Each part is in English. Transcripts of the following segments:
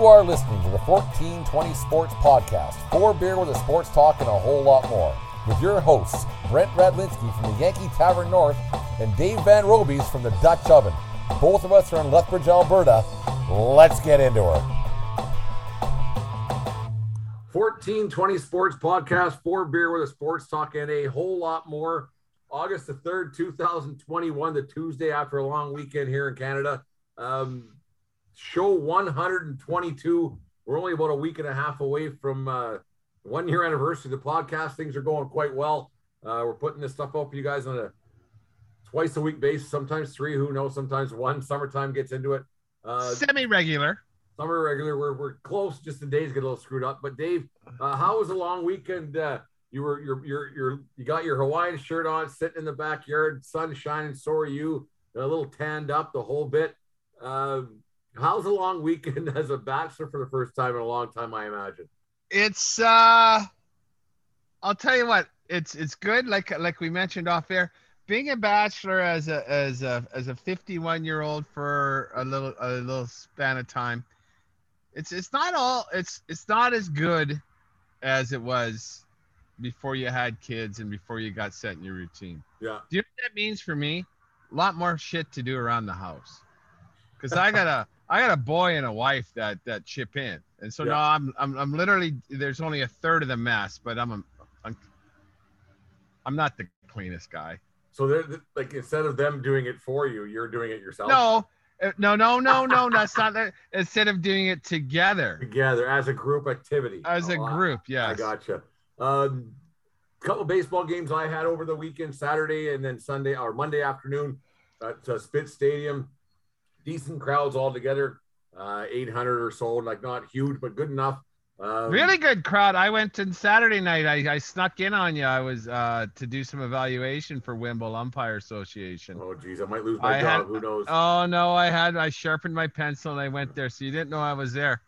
You are listening to the 1420 Sports Podcast, four beer with a sports talk and a whole lot more. With your hosts, Brent Radlinski from the Yankee Tavern North and Dave Van Robies from the Dutch Oven. Both of us are in Lethbridge, Alberta. Let's get into it. 1420 Sports Podcast, four beer with a sports talk and a whole lot more. August the 3rd, 2021, the Tuesday after a long weekend here in Canada. Um, show 122. We're only about a week and a half away from uh, one year anniversary of the podcast. Things are going quite well. Uh, we're putting this stuff up for you guys on a twice a week basis, sometimes three, who knows, sometimes one. Summertime gets into it. Uh, Semi regular. Summer regular. We're, we're close, just the days get a little screwed up. But Dave, uh, how was a long weekend? Uh, you were you're, you're you're you got your Hawaiian shirt on, sitting in the backyard, sun shining. So are you. A little tanned up, the whole bit. Uh, How's a long weekend as a bachelor for the first time in a long time? I imagine. It's uh, I'll tell you what. It's it's good. Like like we mentioned off air, being a bachelor as a as a as a 51 year old for a little a little span of time. It's it's not all. It's it's not as good as it was before you had kids and before you got set in your routine. Yeah. Do you know what that means for me? A lot more shit to do around the house. Cause I got a I got a boy and a wife that that chip in, and so yeah. now I'm, I'm I'm literally there's only a third of the mess, but I'm a, I'm I'm not the cleanest guy. So they're like instead of them doing it for you, you're doing it yourself. No, uh, no, no, no, no. that's not that. Instead of doing it together, together as a group activity. As a oh, group, yeah. I gotcha. Um, couple baseball games I had over the weekend, Saturday and then Sunday or Monday afternoon at uh, Spitz Stadium decent crowds all together, uh, 800 or so, like not huge, but good enough. Um, really good crowd. I went in Saturday night. I, I snuck in on you. I was uh, to do some evaluation for Wimble Umpire Association. Oh, geez, I might lose my I job. Had, Who knows? Oh no, I had I sharpened my pencil and I went there, so you didn't know I was there.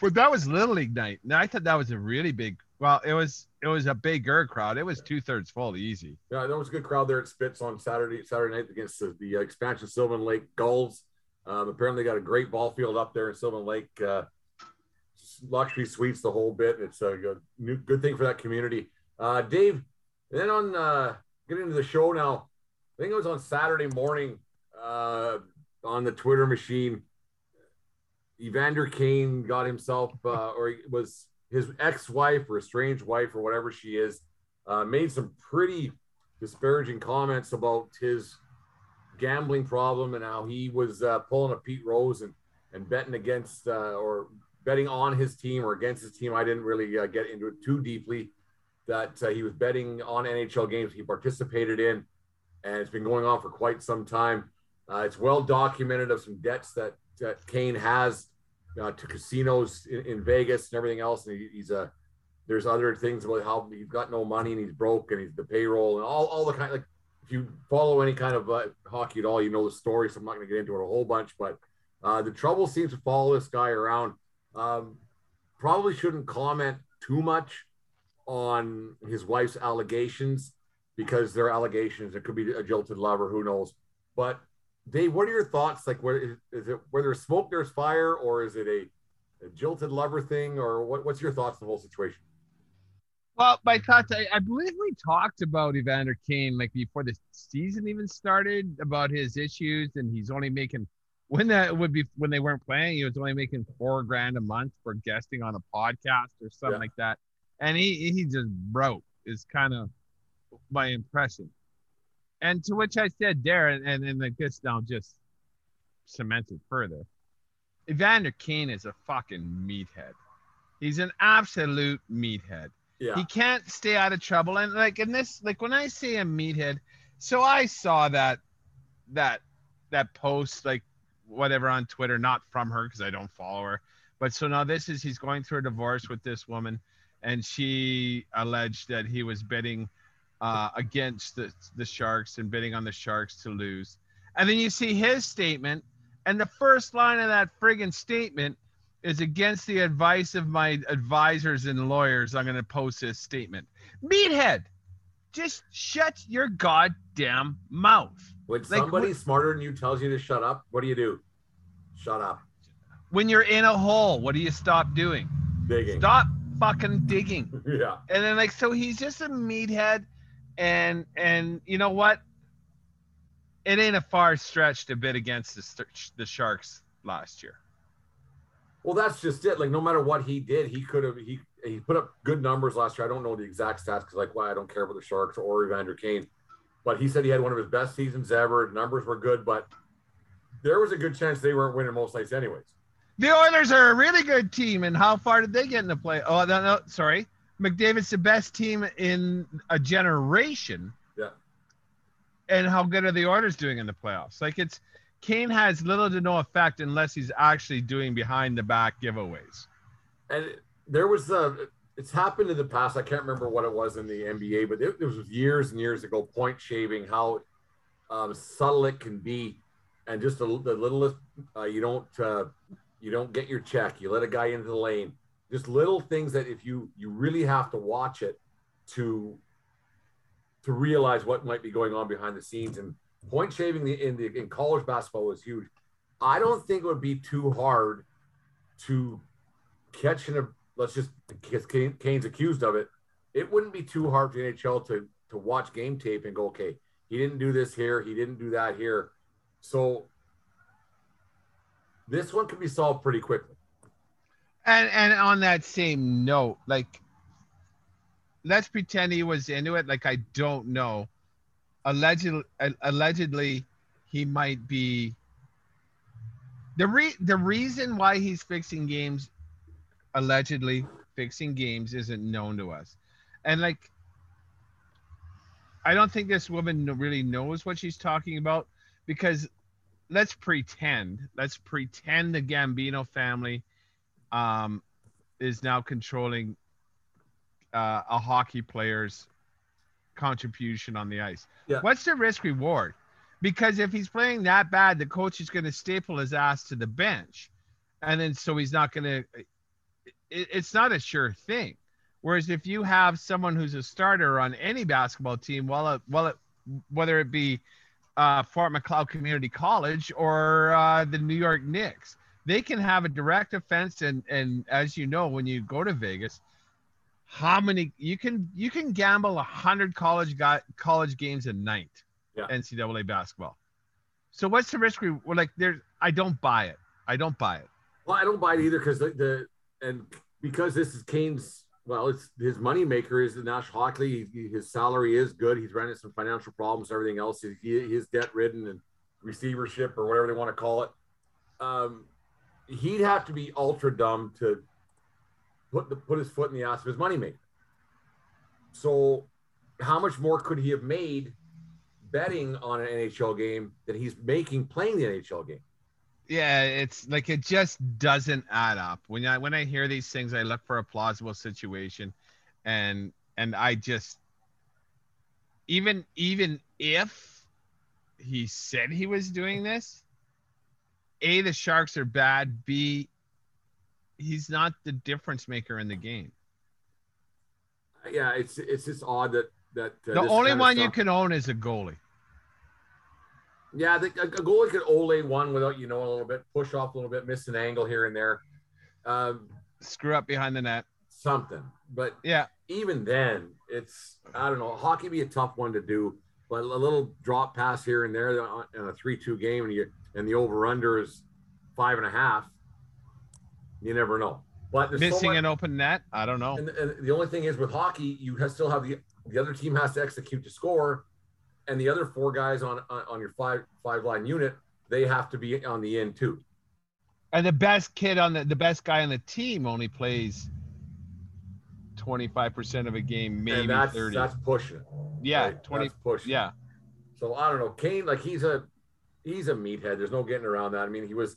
But that was Little League night. And I thought that was a really big. Well, it was it was a bigger crowd. It was two thirds full, easy. Yeah, there was a good crowd there at Spitz on Saturday Saturday night against the, the expansion Sylvan Lake Gulls. Um, apparently, got a great ball field up there in Sylvan Lake. Uh, luxury suites, the whole bit. It's a good, new, good thing for that community. Uh, Dave, then on uh, getting into the show now. I think it was on Saturday morning uh, on the Twitter machine. Evander Kane got himself, uh, or he was his ex-wife or estranged wife or whatever she is, uh, made some pretty disparaging comments about his gambling problem and how he was uh, pulling a Pete Rose and and betting against uh, or betting on his team or against his team. I didn't really uh, get into it too deeply. That uh, he was betting on NHL games he participated in, and it's been going on for quite some time. Uh, it's well documented of some debts that, that Kane has uh, to casinos in, in, Vegas and everything else. And he, he's a there's other things about how he's got no money and he's broke and he's the payroll and all, all the kind like if you follow any kind of uh, hockey at all, you know the story. So I'm not going to get into it a whole bunch, but uh, the trouble seems to follow this guy around. Um, probably shouldn't comment too much on his wife's allegations because they're allegations. It could be a jilted lover, who knows. But Dave, what are your thoughts? Like, what is, is it? Where there's smoke, there's fire, or is it a, a jilted lover thing, or what, what's your thoughts on the whole situation? Well, my thoughts. I, I believe we talked about Evander Kane like before the season even started about his issues, and he's only making when that would be when they weren't playing, he was only making four grand a month for guesting on a podcast or something yeah. like that, and he he just broke. Is kind of my impression. And to which I said there, and, and, like this now just cemented further. Evander Kane is a fucking meathead. He's an absolute meathead. Yeah. He can't stay out of trouble. And like in this, like when I say a meathead, so I saw that that that post like whatever on Twitter, not from her because I don't follow her. But so now this is he's going through a divorce with this woman, and she alleged that he was betting uh, against the the Sharks and betting on the Sharks to lose. And then you see his statement, and the first line of that friggin' statement is against the advice of my advisors and lawyers. I'm going to post this statement. Meathead, just shut your goddamn mouth. When somebody wh- smarter than you tells you to shut up, what do you do? Shut up. When you're in a hole, what do you stop doing? Digging. Stop fucking digging. Yeah. And then like so he's just a meathead and and you know what? It ain't a far stretch to bid against the the Sharks last year. Well, that's just it. Like, no matter what he did, he could have he he put up good numbers last year. I don't know the exact stats because, like, why I don't care about the Sharks or Evander Kane, but he said he had one of his best seasons ever. Numbers were good, but there was a good chance they weren't winning most nights, anyways. The Oilers are a really good team, and how far did they get in the play? Oh no, no, sorry. McDavid's the best team in a generation. Yeah. And how good are the Oilers doing in the playoffs? Like it's Kane has little to no effect unless he's actually doing behind the back giveaways. And there was a. It's happened in the past. I can't remember what it was in the NBA, but it, it was years and years ago. Point shaving, how um, subtle it can be, and just the, the littlest. Uh, you don't uh, you don't get your check. You let a guy into the lane. Just little things that if you you really have to watch it to to realize what might be going on behind the scenes. And point shaving the, in the in college basketball was huge. I don't think it would be too hard to catch an. Let's just because Kane, Kane's accused of it. It wouldn't be too hard for the NHL to to watch game tape and go, okay, he didn't do this here, he didn't do that here. So this one can be solved pretty quickly. And and on that same note, like let's pretend he was into it. Like I don't know. Allegedly, allegedly, he might be. The re the reason why he's fixing games, allegedly fixing games, isn't known to us, and like. I don't think this woman really knows what she's talking about because let's pretend, let's pretend the Gambino family um, is now controlling uh, a hockey player's contribution on the ice. Yeah. What's the risk reward? Because if he's playing that bad, the coach is going to staple his ass to the bench, and then so he's not going to. It, it's not a sure thing. Whereas if you have someone who's a starter on any basketball team, well, it, well, it, whether it be uh, Fort McLeod Community College or uh, the New York Knicks, they can have a direct offense and and as you know when you go to Vegas how many you can you can gamble a hundred college got college games a night Yeah. NCAA basketball so what's the risk we well, like there's I don't buy it I don't buy it Well, I don't buy it either because the, the and because this is Kane's. Well, it's his moneymaker is the National Hockey League. His salary is good. He's running some financial problems. Everything else, he, he's debt ridden and receivership or whatever they want to call it. Um, he'd have to be ultra dumb to put the put his foot in the ass of his moneymaker. So, how much more could he have made betting on an NHL game than he's making playing the NHL game? yeah it's like it just doesn't add up when I when I hear these things I look for a plausible situation and and I just even even if he said he was doing this a the sharks are bad. B he's not the difference maker in the game. Yeah, it's it's just odd that that uh, the only one you can own is a goalie. Yeah, the, a, goalie could ole one without you know a little bit, push off a little bit, miss an angle here and there, um, screw up behind the net. something. But yeah. even then, it's I don't know. Hockey be a tough one to do, but a little drop pass here and there on on a three-two game, and you and the over/under is five and a half. You never know. But there's so missing much- an open net i don't know And, and the only thing is with hockey, you have, still have the the other team has to execute to score, and the other four guys on on, on your five five line unit they have to be on the end too. And the best kid on the the best guy on the team only plays 25% of a game, maybe and that's 30. that's pushing yeah, right? 20 That's pushing. yeah. So I don't know. Kane, like he's a he's a meathead. There's no getting around that. I mean, he was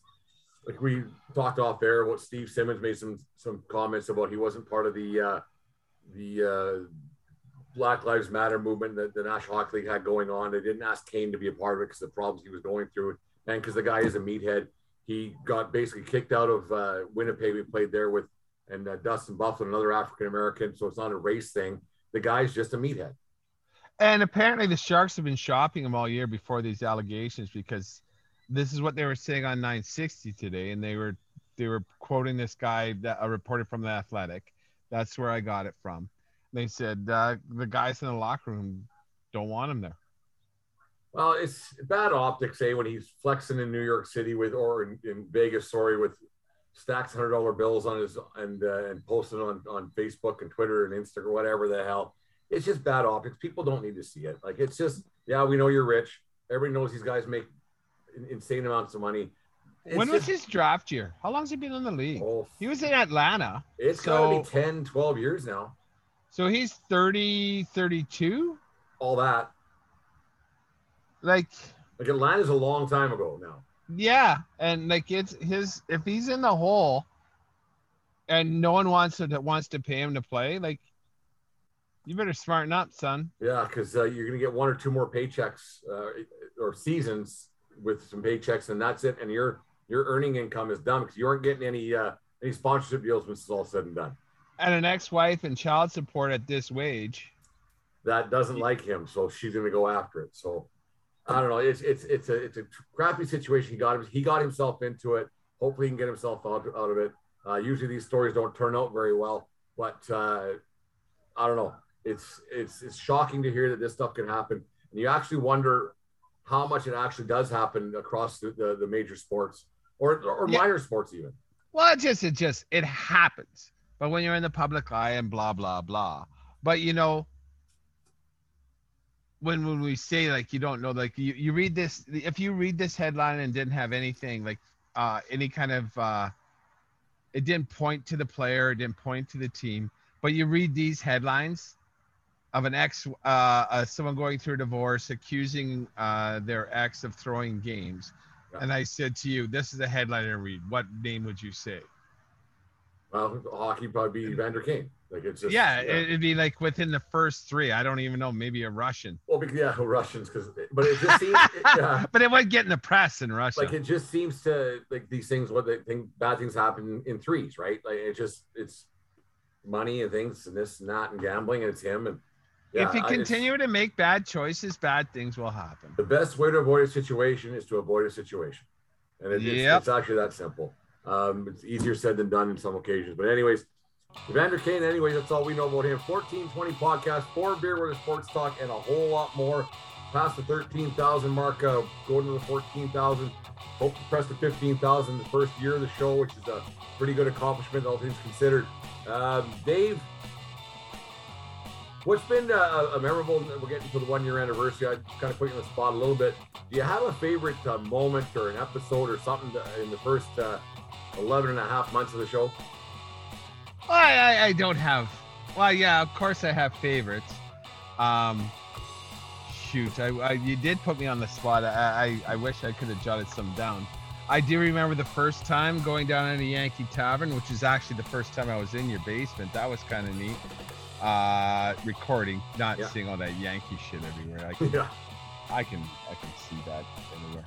like we talked off air about Steve Simmons made some some comments about he wasn't part of the uh, the uh, Black Lives Matter movement that the National Hockey League had going on. They didn't ask Kane to be a part of it because the problems he was going through, and because the guy is a meathead. He got basically kicked out of uh, Winnipeg. We played there with and uh, Dustin Byfuglien, another African American. So it's not a race thing. The guy's just a meathead. And apparently, the Sharks have been shopping him all year before these allegations because this is what they were saying on 960 today, and they were they were quoting this guy that a reporter from the Athletic. That's where I got it from. They said uh, the guys in the locker room don't want him there. Well, it's bad optics, eh, when he's flexing in New York City with, or in, in Vegas, sorry, with stacks hundred dollar bills on his and uh, and posting on on Facebook and Twitter and Instagram, whatever the hell. It's just bad optics. People don't need to see it. Like it's just, yeah, we know you're rich. Everybody knows these guys make insane amounts of money. It's when was his draft year? How long has he been in the league? Oh, he was in Atlanta. It's so, gotta be 10, 12 years now. So he's 30, 32? All that. Like like Atlanta's a long time ago now. Yeah, and like it's his if he's in the hole and no one wants to wants to pay him to play, like you better smarten up, son. Yeah, because uh, you're gonna get one or two more paychecks uh, or seasons with some paychecks, and that's it. And your your earning income is done because you aren't getting any uh, any sponsorship deals when it's all said and done. And an ex-wife and child support at this wage. That doesn't like him, so she's gonna go after it. So I don't know. It's it's it's a it's a crappy situation. He got him. He got himself into it. Hopefully, he can get himself out, out of it. Uh, usually, these stories don't turn out very well, but uh, I don't know. It's it's it's shocking to hear that this stuff can happen, and you actually wonder how much it actually does happen across the, the, the major sports or or yeah. minor sports even. Well, it just it just it happens. But when you're in the public eye and blah blah blah. But you know, when when we say like you don't know like you, you read this if you read this headline and didn't have anything like uh any kind of uh it didn't point to the player it didn't point to the team but you read these headlines of an ex uh, uh someone going through a divorce accusing uh their ex of throwing games yeah. and i said to you this is a headline to read what name would you say well hockey probably be Evander Kane like it's just yeah, yeah, it'd be like within the first three. I don't even know, maybe a Russian. Well, because, yeah, Russians, because but it just seems. it, yeah. But it would get in the press in Russia. Like it just seems to like these things. What they think bad things happen in threes, right? Like it just it's money and things and this and that and gambling and it's him and. Yeah, if you continue to make bad choices, bad things will happen. The best way to avoid a situation is to avoid a situation, and it, yep. it's, it's actually that simple. Um, it's easier said than done in some occasions. But anyways, Evander Kane, anyway, that's all we know about him. 1420 podcast, four beer with a sports talk, and a whole lot more. Past the 13,000 mark, uh, going to the 14,000. Hope to press the 15,000 the first year of the show, which is a pretty good accomplishment, all things considered. Um, Dave, what's been uh, a memorable, we're getting to the one year anniversary. I kind of put you on the spot a little bit. Do you have a favorite uh, moment or an episode or something in the first uh, 11 and a half months of the show? I, I, I don't have. Well, yeah, of course I have favorites. Um, shoot, I, I you did put me on the spot. I, I, I wish I could have jotted some down. I do remember the first time going down in a Yankee Tavern, which is actually the first time I was in your basement. That was kind of neat. Uh, recording, not yeah. seeing all that Yankee shit everywhere. I can, yeah. I can, I can see that anywhere.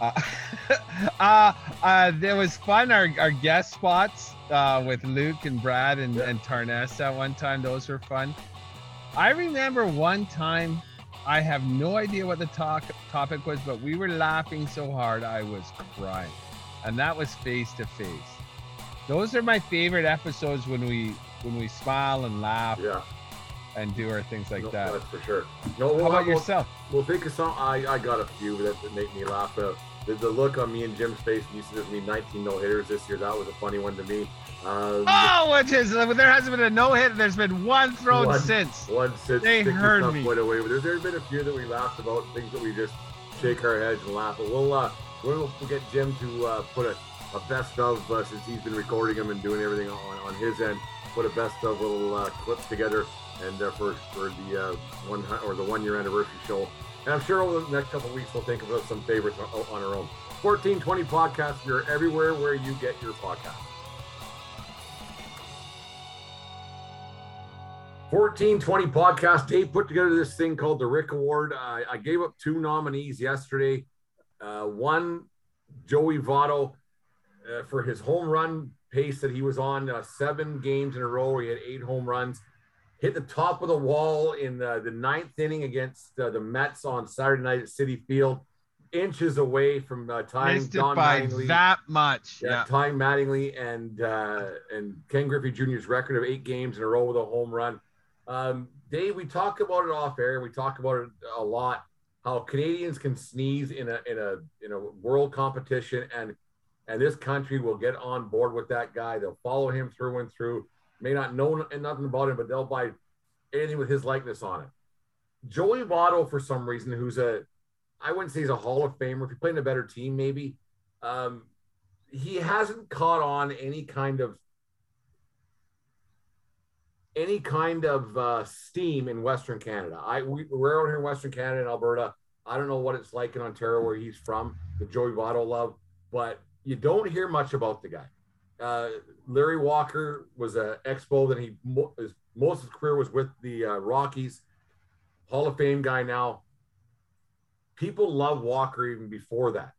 Uh, uh, uh, there was fun. Our, our guest spots uh, with Luke and Brad and, yeah. and Tarness at one time. Those were fun. I remember one time, I have no idea what the talk, topic was, but we were laughing so hard I was crying. And that was face to face. Those are my favorite episodes when we when we smile and laugh. Yeah and do our things like no, that. That's for sure. No, we'll, How about we'll, yourself? We'll think of some. I, I got a few that, that make me laugh. Uh, the, the, look on me and Jim's face you said there's me 19 no hitters this year. That was a funny one to me. Um, oh, which is there hasn't been a no hit. There's been one thrown one, since. One since. They heard me. Went away. But there's, there's been a few that we laughed about, things that we just shake our heads and laugh. But we'll uh, we'll, we'll get Jim to uh, put a, a best of uh, since he's been recording them and doing everything on, on his end. Put a best of little uh, clips together and uh, for for the uh, one or the one year anniversary show. And I'm sure over the next couple weeks we'll think of some favorites on, on our own. 1420 podcast. We're everywhere where you get your podcast. 1420 podcast. Dave put together this thing called the Rick Award. I, I gave up two nominees yesterday. Uh, one, Joey Votto, uh, for his home run pace that he was on uh, seven games in a row. where He had eight home runs. Hit the top of the wall in the, the ninth inning against uh, the Mets on Saturday night at Citi Field, inches away from uh, tying Missed Don by Mattingly. that much. Yeah, Yeah. tying Mattingly and uh, and Ken Griffey Jr.'s record of eight games in a row with a home run. Um, Dave, we talk about it off air. We talk about it a lot. How Canadians can sneeze in a in a in a world competition, and and this country will get on board with that guy. They'll follow him through and through. May not know nothing about him, but they'll buy anything with his likeness on it. Joey Votto, for some reason, who's a I wouldn't say he's a Hall of Famer. If he played in a better team, maybe. Um, he hasn't caught on any kind of any kind of uh, steam in Western Canada. I we, we're out here in Western Canada and Alberta. I don't know what it's like in Ontario where he's from, the Joey Votto love, but you don't hear much about the guy. Uh, Larry Walker was an expo then he his, most of his career was with the uh, Rockies. Hall of Fame guy now. People love Walker even before that.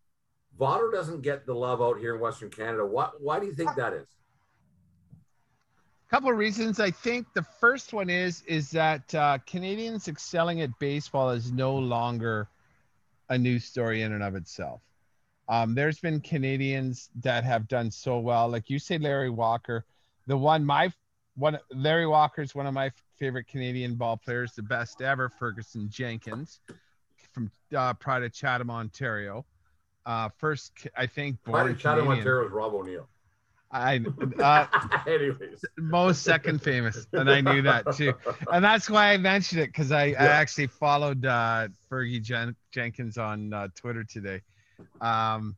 Votto doesn't get the love out here in Western Canada. What? Why do you think that is? A couple of reasons i think the first one is is that uh, canadians excelling at baseball is no longer a news story in and of itself um, there's been canadians that have done so well like you say larry walker the one my one larry walker is one of my favorite canadian ball players the best ever ferguson jenkins from uh, pride of chatham ontario uh, first i think born Pride of Chatham, Canadian. Ontario is Rob O'Neill. i uh, Anyways, most second famous, and I knew that too, and that's why I mentioned it because I, I actually followed uh, Fergie Jen- Jenkins on uh, Twitter today. Um,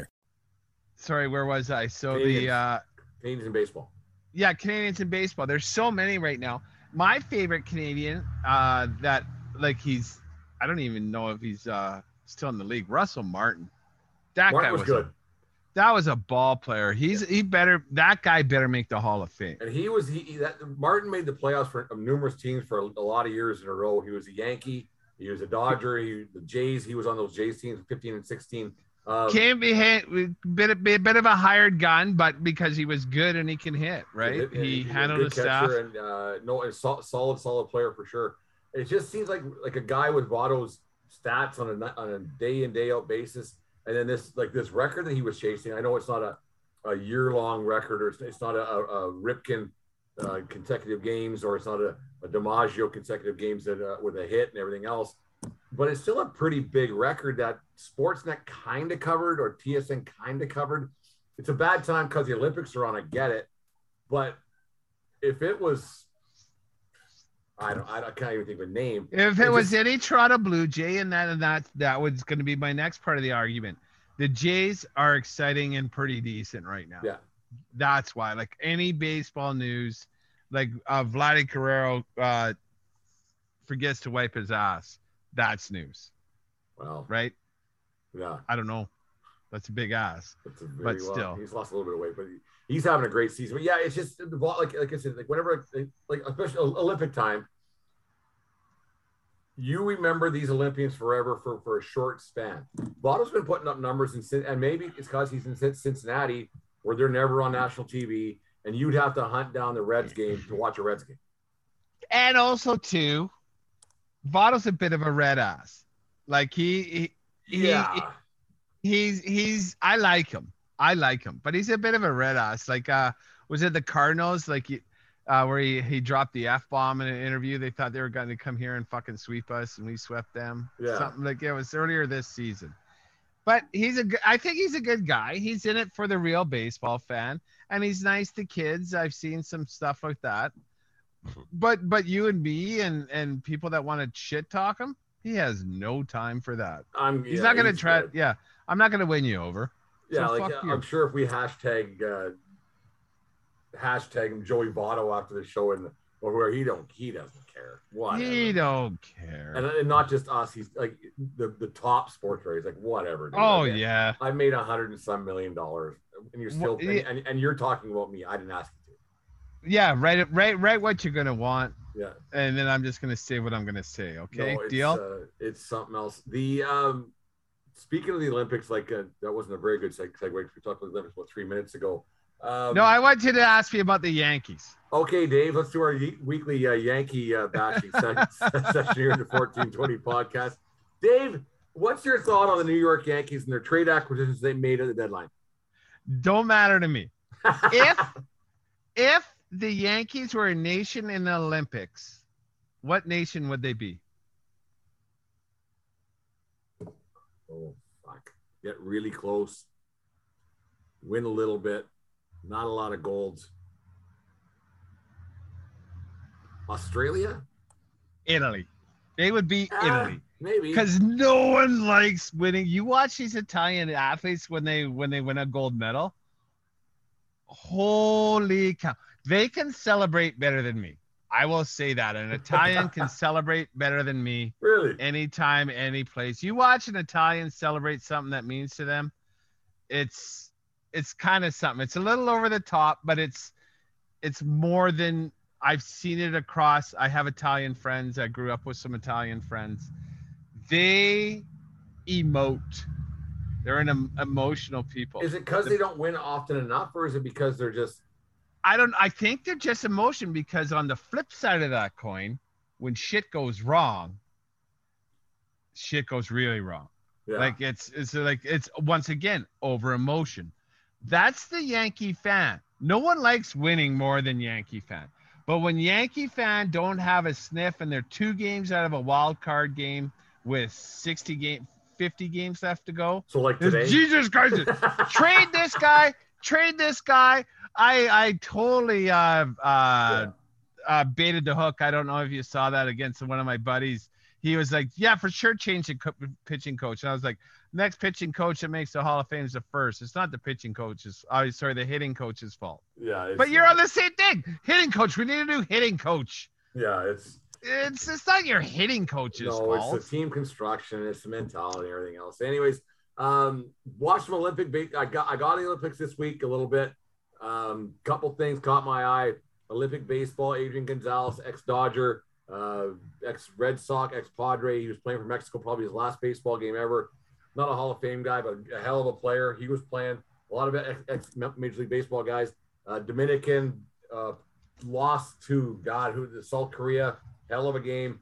Sorry, where was I? So the Canadians. uh, Canadians in baseball. yeah, Canadians in baseball. There's so many right now. My favorite Canadian uh, that like he's I don't even know if he's uh, still in the league. Russell Martin. That Martin guy was was good, A, that was a ball player. He's he better that guy better make the Hall of Fame. and he was he, he- that Martin made the playoffs for numerous teams for a, a lot of years in a row. He was a Yankee. He was a Dodger. He, the Jays. He was on those Jays teams, 15 and 16. Um, Can't be hit. Bit of, a bit of a hired gun, but because he was good and he can hit, right? and He he's a handled his catcher and uh, no, a sol- solid, solid player for sure. It just seems like like a guy with Votto's stats on a on a day in day out basis, and then this like this record that he was chasing. I know it's not a, a year long record, or it's, it's not a, a, a Ripken uh, consecutive games, or it's not a, a DiMaggio consecutive games that uh, with a hit and everything else. But it's still a pretty big record that Sportsnet kind of covered or TSN kind of covered. It's a bad time because the Olympics are on. I get it, but if it was, I don't, I, don't- I can't even think of a name. If it It was just- any Toronto Blue Jay, and that and that that was going to be my next part of the argument. The Jays are exciting and pretty decent right now. Yeah. That's why. Like any baseball news, like uh, Vladdy Guerrero uh, forgets to wipe his ass. That's news, Well, right? yeah, I don't know. That's a big ass. that's a very But well, still. he's lost a little bit of weight, but he, he's having a great season. But yeah, it's just like like I said, like whenever like especially Olympic time, you remember these Olympians forever for, for a short span. Votto's been putting up numbers, in, and maybe it's because he's in Cincinnati where they're never on national TV, and you'd have to hunt down the Reds game to watch a Reds game. And also, too, Votto's a bit of a red ass. Like he, he Yeah. he, he's he's I like him. I like him, but he's a bit of a red ass. Like uh, was it the Cardinals? Like uh, where he he dropped the f bomb in an interview. They thought they were going to come here and fucking sweep us, and we swept them. Yeah. something like it was earlier this season. But he's a good. I think he's a good guy. He's in it for the real baseball fan, and he's nice to kids. I've seen some stuff like that. But but you and me and and people that want to shit talk him, he has no time for that. I'm, He's yeah, not gonna he's try. good. Yeah, I'm not gonna win you over. Yeah, So like uh. I'm sure if we hashtag uh, hashtag him Joey Votto after the show and or where he don't he doesn't care. Whatever. He don't care. and, and not just us. He's like the the top sports writers. Like whatever. dude. oh yeah. I made a hundred and some million dollars, and you're still Well, yeah. and, and, and you're talking about me. I didn't ask Yeah, write it right write what you're gonna want. Yeah. and then I'm just gonna say what I'm gonna say. Okay, No, it's, deal. Uh, it's something else. The um, speaking of the Olympics, like uh, that wasn't a very good seg- segue. We talked about the Olympics about three minutes ago. Um, no, I want you to ask me about the Yankees. Okay, Dave, let's do our ye- weekly uh, Yankee uh, bashing session here in the 1420 podcast. Dave, what's your thought on the New York Yankees and their trade acquisitions they made at the deadline? Don't matter to me. If if the Yankees were a nation in the Olympics, what nation would they be? oh, fuck. Get really close, win a little bit, not a lot of golds. Australia? Italy. They would be Ah, Italy. Maybe. Because no one likes winning. You watch these Italian athletes when they when they win a gold medal. Holy cow. They can celebrate better than me. I will say that. An Italian can celebrate better than me Really? anytime, any place. You watch an Italian celebrate something that means to them, it's it's kind of something. It's a little over the top, but it's it's more than I've seen it across. I have Italian friends. I grew up with some Italian friends. They emote. They're an em- emotional people. Is it because they don't win often enough, or is it because they're just I don't. I think they're just emotion because on the flip side of that coin, when shit goes wrong, shit goes really wrong. yeah. Like it's it's like it's once again over emotion. That's the Yankee fan. No one likes winning more than Yankee fan. But when Yankee fan don't have a sniff and they're two games out of a wild card game with 60 game 50 games left to go. so like today? Jesus Christ. trade this guy, trade this guy. I I totally uh uh Yeah. uh baited the hook. I don't know if you saw that against one of my buddies. He was like, "Yeah, for sure, change the co- pitching coach." And I was like, "Next pitching coach that makes the Hall of Fame is the first. It's not the pitching coach's. Oh, sorry, the hitting coach's fault." yeah. but you're not- on the same thing. Hitting coach. We need a new hitting coach. Yeah, it's It's it's not your hitting coach's no, fault. it's the team construction, it's the mentality, and everything else. Anyways, um, watched some Olympic. Ba- I got I got the Olympics this week a little bit. Um, couple things caught my eye. Olympic baseball. Adrian Gonzalez, ex Dodger, uh, ex Red Sox, ex Padre. He was playing for Mexico, probably his last baseball game ever. Not a Hall of Fame guy, but a hell of a player. He was playing a lot of ex, ex Major League Baseball guys. Uh, Dominican uh, lost to God who the South Korea. Hell of a game.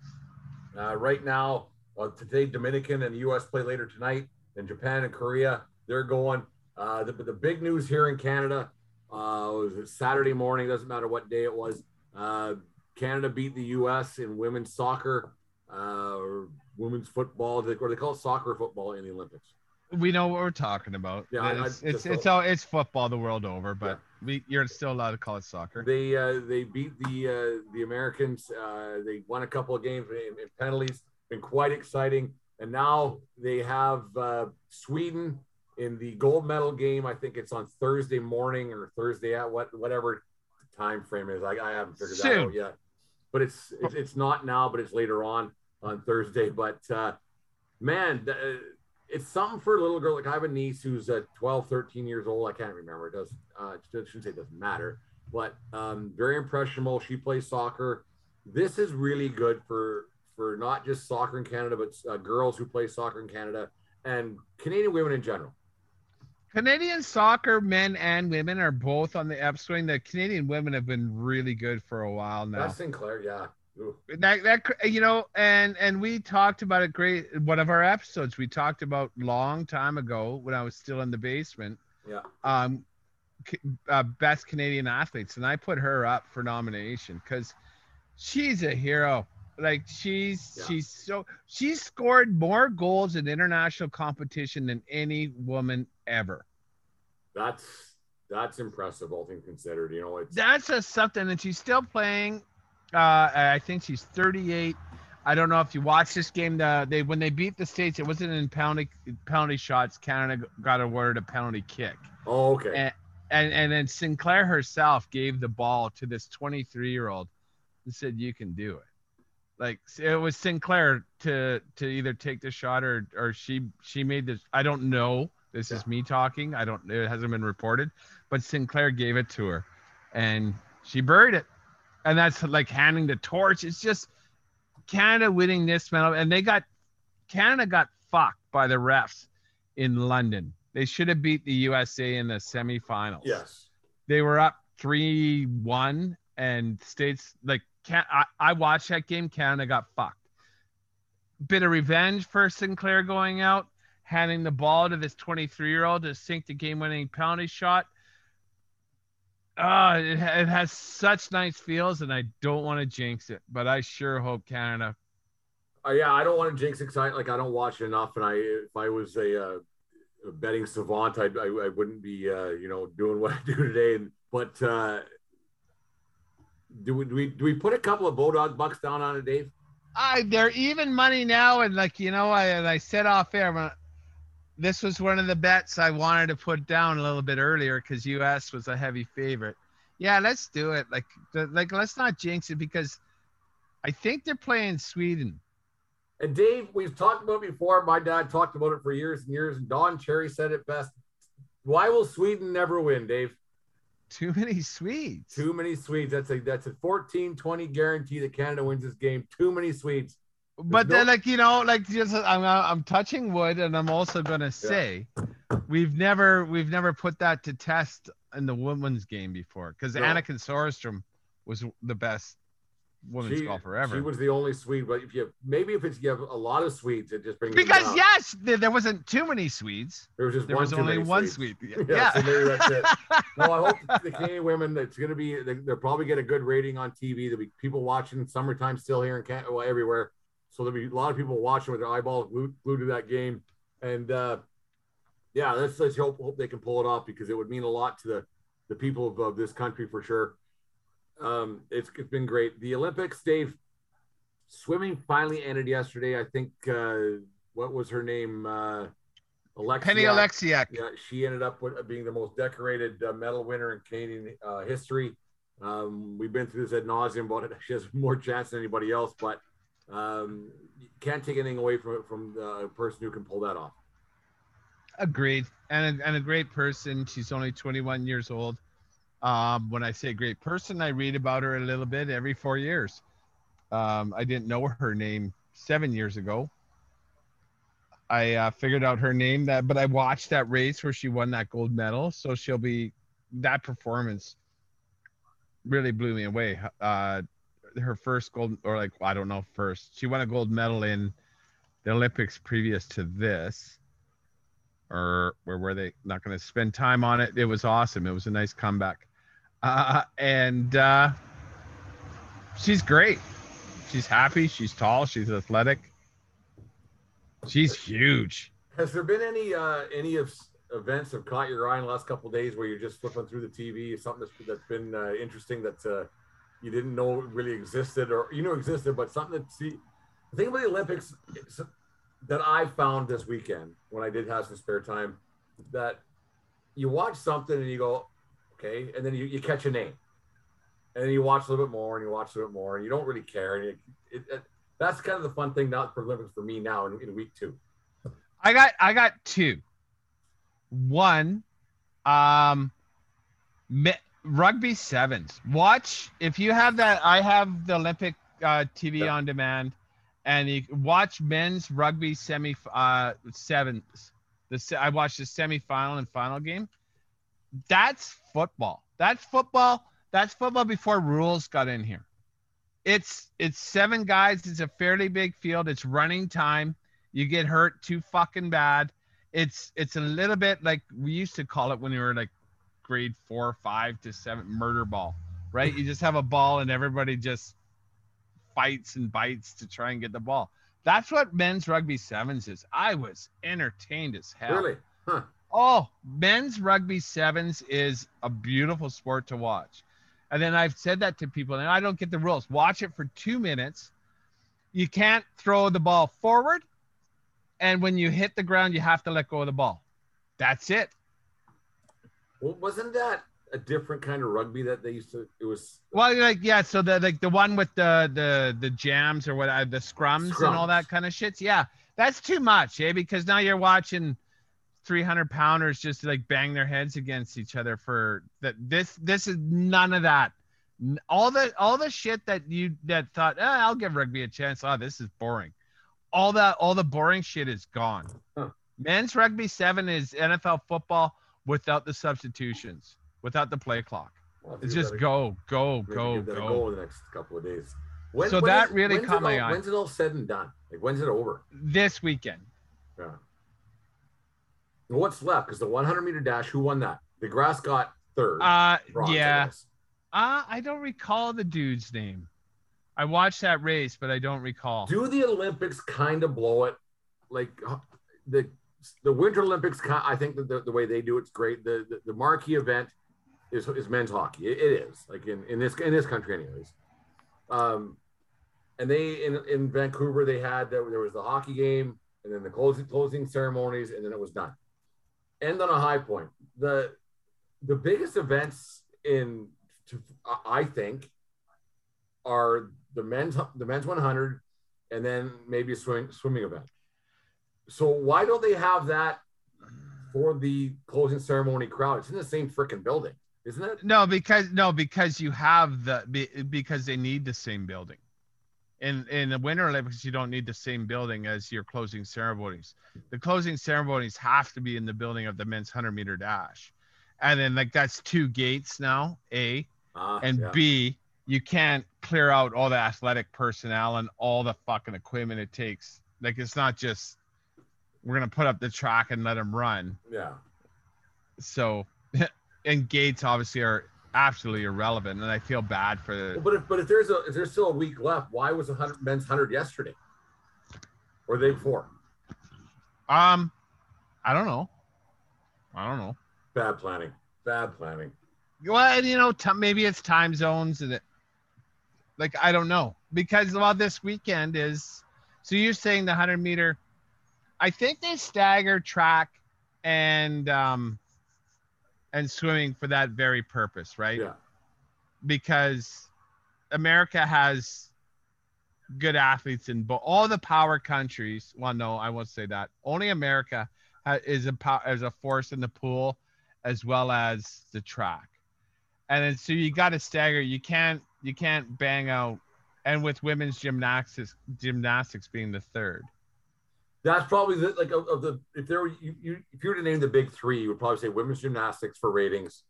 Uh, right now, uh, today Dominican and the U.S. play later tonight, and Japan and Korea they're going. Uh, the, the big news here in Canada uh, was Saturday morning. Doesn't matter what day it was. Uh, Canada beat the U.S. in women's soccer uh, or women's football, or they call it soccer football in the Olympics. we know what we're talking about. Yeah, I- I it's it's it's all it's football the world over, but we you're still allowed to call it soccer. They uh, they beat the uh, the Americans. Uh, they won a couple of games in, in penalties. Been quite exciting. And now they have uh, Sweden in the gold medal game. I think it's on Thursday morning or Thursday at what whatever time frame is. I, I haven't figured that out yet. But it's, it's it's not now, but it's later on on Thursday. But uh, man, th- uh, it's something for a little girl. Like I have a niece who's uh, 12, 13 years old. I can't remember. It does. Uh, I shouldn't say it doesn't matter, but um, very impressionable. She plays soccer. This is really good for for not just soccer in Canada, but uh, girls who play soccer in Canada and Canadian women in general. Canadian soccer men and women are both on the upswing. The Canadian women have been really good for a while now. That's Sinclair, yeah. Ooh. that that you know and and we talked about it great one of our episodes we talked about long time ago when i was still in the basement Yeah. um uh, best canadian athletes and i put her up for nomination because she's a hero like she's Yeah. she's so she's scored more goals in international competition than any woman ever That's that's impressive, all things considered. You know, it's that's just something and she's still playing uh i think she's 38 i don't know if you watched this game the they when they beat the states it wasn't in penalty penalty shots canada got awarded a penalty kick oh okay. and and, and then sinclair herself gave the ball to this 23 year old and said you can do it like it was sinclair to to either take the shot or or she she made this i don't know. This is me talking. I don't it hasn't been reported but sinclair gave it to her and she buried it. And that's like handing the torch. It's just canada winning this medal and they got canada got fucked by the refs in london. They should have beat the usa in the semifinals. Yes. they were up three one, and states like can I, I watched that game. Canada got fucked. Bit of revenge for Sinclair going out, handing the ball to this 23 year old to sink the game winning penalty shot. Uh, it, it has such nice feels, and I don't want to jinx it, but I sure hope Canada. Uh, yeah, I don't want to jinx excitement. Like I don't watch enough, and I if I was a, uh, betting savant, I'd, I I wouldn't be uh, you know doing what I do today. But uh, do we do we do we put a couple of bulldog bucks down on it, Dave? I they're even money now, and like you know, I I said off air, but this was one of the bets I wanted to put down a little bit earlier because US was a heavy favorite. Yeah, let's do it. Like, like let's not jinx it because I think they're playing Sweden. And Dave, we've talked about it before. My dad talked about it for years and years. And Don Cherry said it best. Why will Sweden never win, Dave? Too many Swedes. Too many Swedes. That's a that's a 14-20 guarantee that Canada wins this game. Too many Swedes. but no- then, like you know, like just I'm I'm touching wood, and I'm also gonna say we've never we've never put that to test in the women's game before because No. Annika Sorenstam was the best women's golfer ever. She was the only Swede, but if you maybe if it's you have a lot of Swedes, it just brings because yes, there, there wasn't too many Swedes. there was just There one was only one Swedes. Swede. Yeah, Yeah. so maybe that's it. No, I hope the Canadian women. It's going to be. They, they'll probably get a good rating on TV. There'll be people watching. Summertime still here in Canada, well, everywhere. So there'll be a lot of people watching with their eyeballs glued, glued to that game. And uh, yeah, let's let's hope hope they can pull it off because it would mean a lot to the the people of, of this country for sure. Um, it's it's been great. The Olympics, Dave. Swimming finally ended yesterday. I think. Uh, what was her name? Uh, Alexia. Penny Oleksiak. Yeah, she ended up with, being the most decorated uh, medal winner in Canadian uh, history. Um, we've been through this ad nauseum about it. She has more chance than anybody else, but um, you can't take anything away from from the person who can pull that off. Agreed. And a, and a great person. She's only 21 years old. Um, when I say great person, I read about her a little bit every four years. Um, I didn't know her name seven years ago. I uh, figured out her name that, but I watched that race where she won that gold medal. So she'll be that performance really blew me away. Uh, her first gold, or like I don't know, first she won a gold medal in the Olympics previous to this or where were they not going to spend time on it? It was awesome. It was a nice comeback. Uh, and uh, she's great. She's happy. She's tall. She's athletic. She's huge. Has there been any uh, any of events have caught your eye in the last couple days where you're just flipping through the TV, something that's, that's been uh, interesting that uh, you didn't know really existed, or you know existed, but something that see the thing about the Olympics that I found this weekend when I did have some spare time that you watch something and you go, okay, and then you, you catch a name, and then you watch a little bit more and you watch a little bit more and you don't really care, and you, it, it, that's kind of the fun thing now for Olympics for me now in, in week two. I got I got two. One, um, mi- rugby sevens. Watch if you have that. I have the Olympic uh, TV Yeah. on demand, and you watch men's rugby semi uh sevens. The I watched the semifinal and final game. That's football. That's football. That's football before rules got in here. It's it's seven guys. It's a fairly big field. It's running time. You get hurt too fucking bad. It's it's a little bit like we used to call it when we were like grade four, five to seven, murder ball, right? You just have a ball and everybody just fights and bites to try and get the ball. That's what men's rugby sevens is. I was entertained as hell. Really? Huh. Oh, men's rugby sevens is a beautiful sport to watch. And then I've said that to people, and I don't get the rules. Watch it for two minutes. You can't throw the ball forward. And when you hit the ground, you have to let go of the ball. That's it. Well, wasn't that a different kind of rugby that they used to? It was Well, like yeah, so the like the one with the the the jams or what uh, the scrums, and all that kind of shit. Yeah, that's too much, eh? Because now you're watching 300 pounders just like bang their heads against each other for that. This this is none of that. All the all the shit that you that thought eh, I'll give rugby a chance. Oh, this is boring. All that all the boring shit is gone. Huh. Men's rugby seven is NFL football without the substitutions, without the play clock. well, It's just go, go, go, give that a go. the next couple of days. When, So when that is- really caught my all, eye. When's it all said and done? Like when's it over? This weekend. Yeah. What's left? Because the 100 meter dash, who won that? De Grasse got third. Uh, bronze, yeah. guess. Uh, I don't recall the dude's name. I watched that race, but I don't recall. Do the Olympics kind of blow it? Like the the Winter Olympics, I think that the, the way they do it's great. The, the the marquee event is is men's hockey. It, it is like in, in this in this country, anyways. Um, and they in in Vancouver they had there, there was the hockey game and then the closing closing ceremonies and then it was done. End on a high point. The the biggest events in to, I- think are the men's the men's 100 and then maybe a swim, swimming event. So why don't they have that for the closing ceremony crowd? It's in the same freaking building, isn't it? No, because no, because you have the be- because they need the same building. In in the Winter Olympics, you don't need the same building as your closing ceremonies. The closing ceremonies have to be in the building of the men's hundred meter dash, and then like that's two gates now. A Ah, and yeah. B, you can't clear out all the athletic personnel and all the fucking equipment it takes. Like it's not just we're gonna put up the track and let them run. yeah. So, and gates obviously are absolutely irrelevant, and I feel bad for Well, but if but if there's a if there's still a week left, why was the hundred men's hundred yesterday or the day before? Um, I don't know. I don't know. Bad planning. Bad planning. Well, you know, t- maybe it's time zones and it, like I don't know because well, this weekend is. So you're saying the hundred meter? I think they stagger track and um and swimming for that very purpose, right? Yeah. Because America has good athletes in both all the power countries. Well, no, I won't say that. Only America ha- is a power, is a force in the pool as well as the track and then so you got to stagger you can't you can't bang out and with women's gymnastics gymnastics being the third That's probably the, like of, of the if there were you, you if you were to name the big three, you would probably say women's gymnastics for ratings,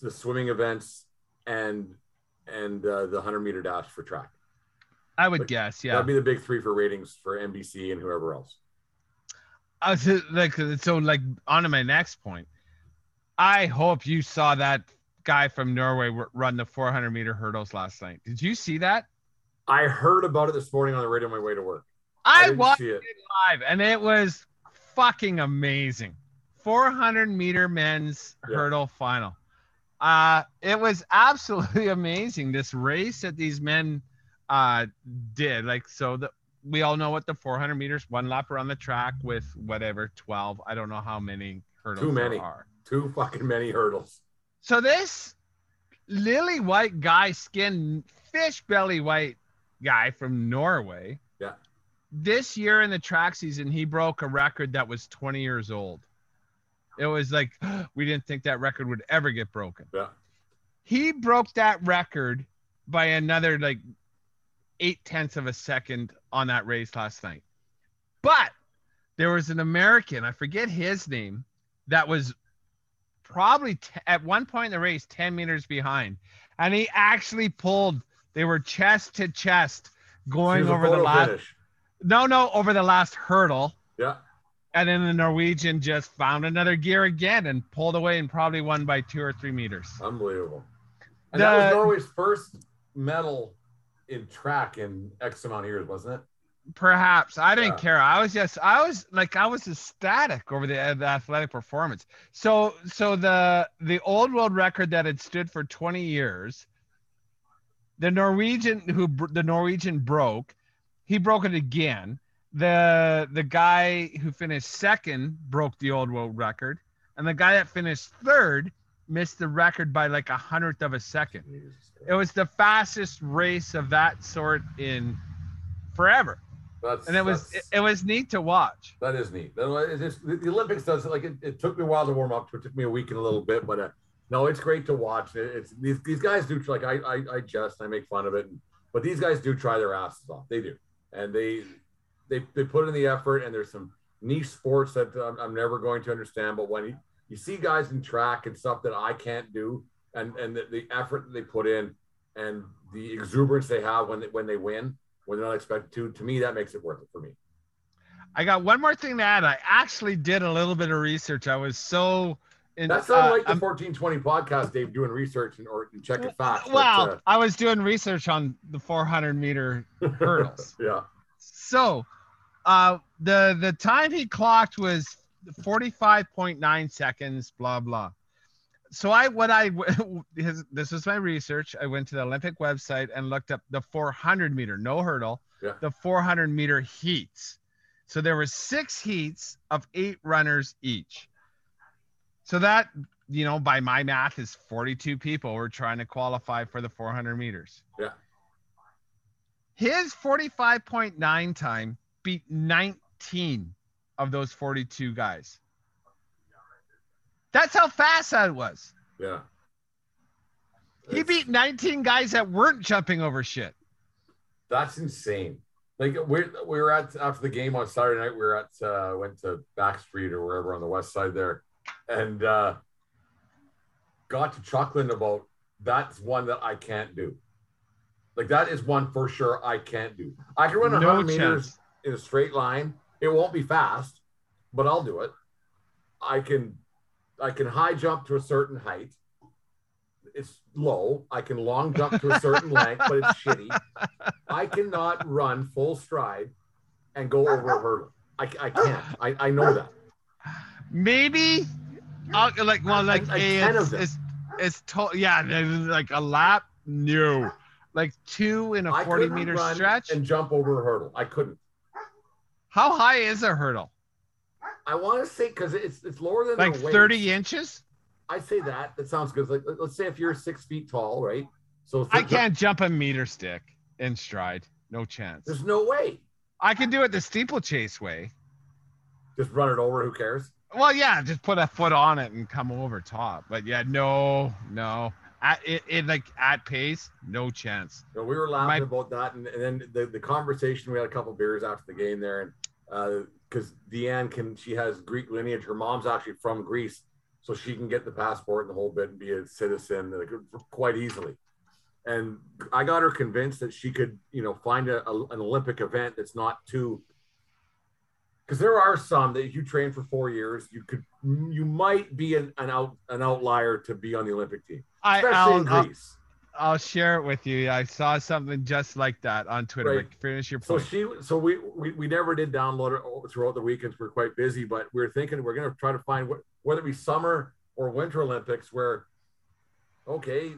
the swimming events, and and uh, the hundred meter dash for track. i would guess yeah That'd be the big three for ratings for NBC and whoever else. I was, like so like on to my next point i hope you saw that guy from norway run the 400 meter hurdles last night did you see that I heard about it this morning on the radio on my way to work. I, didn't watched it. it live and it was fucking amazing 400 meter men's Yeah. hurdle final uh it was absolutely amazing this race that these men uh did like so the we all know what the 400 meters one lap around the track with whatever 12 i don't know how many hurdles Too many. are Too fucking many hurdles. so this lily white guy skin fish belly white guy from norway. This year in the track season he broke a record that was 20 years old it was like we didn't think that record would ever get broken Yeah. he broke that record by another like eight tenths of a second on that race last night. But there was an American, I forget his name, that was probably t- at one point in the race 10 meters behind. And he actually pulled, they were chest to chest going over the last, finish. No, no, over the last hurdle. Yeah. And then the Norwegian just found another gear again and pulled away and probably won by two or three meters. Unbelievable. And that was Norway's first medal in track in X amount of years, wasn't it? Perhaps I didn't Yeah. care. I was just, I was like, I was ecstatic over the, the athletic performance. So, so the the old world record that had stood for 20 years, the Norwegian who the Norwegian broke, he broke it again. The the guy who finished second broke the old world record, and the guy that finished third missed the record by like a hundredth of a second. It was the fastest race of that sort in forever That's, and it was it, it was neat to watch. that is neat. Just- the, the Olympics does it like it, it took me a while to warm up. It took me a week and a little bit, but uh, no, it's great to watch. It, it's these, these guys do like I, I I jest, I make fun of it, but these guys do try their asses off. They do, and they they they put in the effort. And there's some niche sports that I'm, I'm never going to understand. But when you, you see guys in track and stuff that I can't do, and and the, the effort they put in, and the exuberance they have when they, when they win, when they're not expected to, to me that makes it worth it for me. I got one more thing to add. I actually did a little bit of research. I was so in, That sounded uh, like the I'm- 1420 podcast, Dave, doing research and or checking facts. but, well, uh, I was doing research on the 400 meter hurdles. yeah. So, uh, the the time he clocked was 45.9 seconds. Blah blah. So I what I his, this was my research. I went to the Olympic website and looked up the 400 meter, no hurdle, Yeah. the 400 meter heats. So there were six heats of eight runners each. So that you know, by my math, is 42 people were trying to qualify for the 400 meters. Yeah. His 45.9 time beat 19 of those 42 guys. That's how fast that was. Yeah. He beat 19 guys that weren't jumping over shit. That's insane. Like we we were at after the game on Saturday night. We were at uh, went to Backstreet or wherever on the west side there, and uh, got to chuckling about that's one that I can't do. Like that is one for sure I can't do. I can run No 100 meters in a straight line. It won't be fast, but I'll do it. I can I can high jump to a certain height. It's low. I can long jump to a certain length, but it's shitty. I cannot run full stride and go over a hurdle. I, I can't. I, I know that. Maybe, uh, like, well, like, Like a, 10 it's, it's, it's to- yeah, like a lap. No, like two in a I 40 couldn't meter stretch. and jump over a hurdle. I couldn't. How high is a hurdle? I want to say because it's it's lower than Like 30 inches? I say that. That sounds good. Like let's say if you're six feet tall, right? So I can't jump a meter stick in stride. No chance. There's no way. I can do it the steeplechase way. Just run it over. Who cares? Well, yeah, just put a foot on it and come over top. But yeah, no, no. At it, it like at pace, no chance. So we were laughing My- about that, and, and then the, the conversation. We had a couple beers after the game there, and uh, because Deanne can, she has Greek lineage. Her mom's actually from Greece, so she can get the passport and the whole bit and be a citizen like, quite easily. And I got her convinced that she could, you know, find a, a- an Olympic event that's not too. Because there are some that if you train for four years, you could, you might be an, an out an outlier to be on the Olympic team, I, especially I'll, in I'll, Greece. I'll share it with you. I saw something just like that on Twitter. Right. Finish your point. So she, so we, we, we never did download it throughout the weekends. We're quite busy, but we are thinking we're going to try to find what, whether it be summer or winter Olympics where, okay,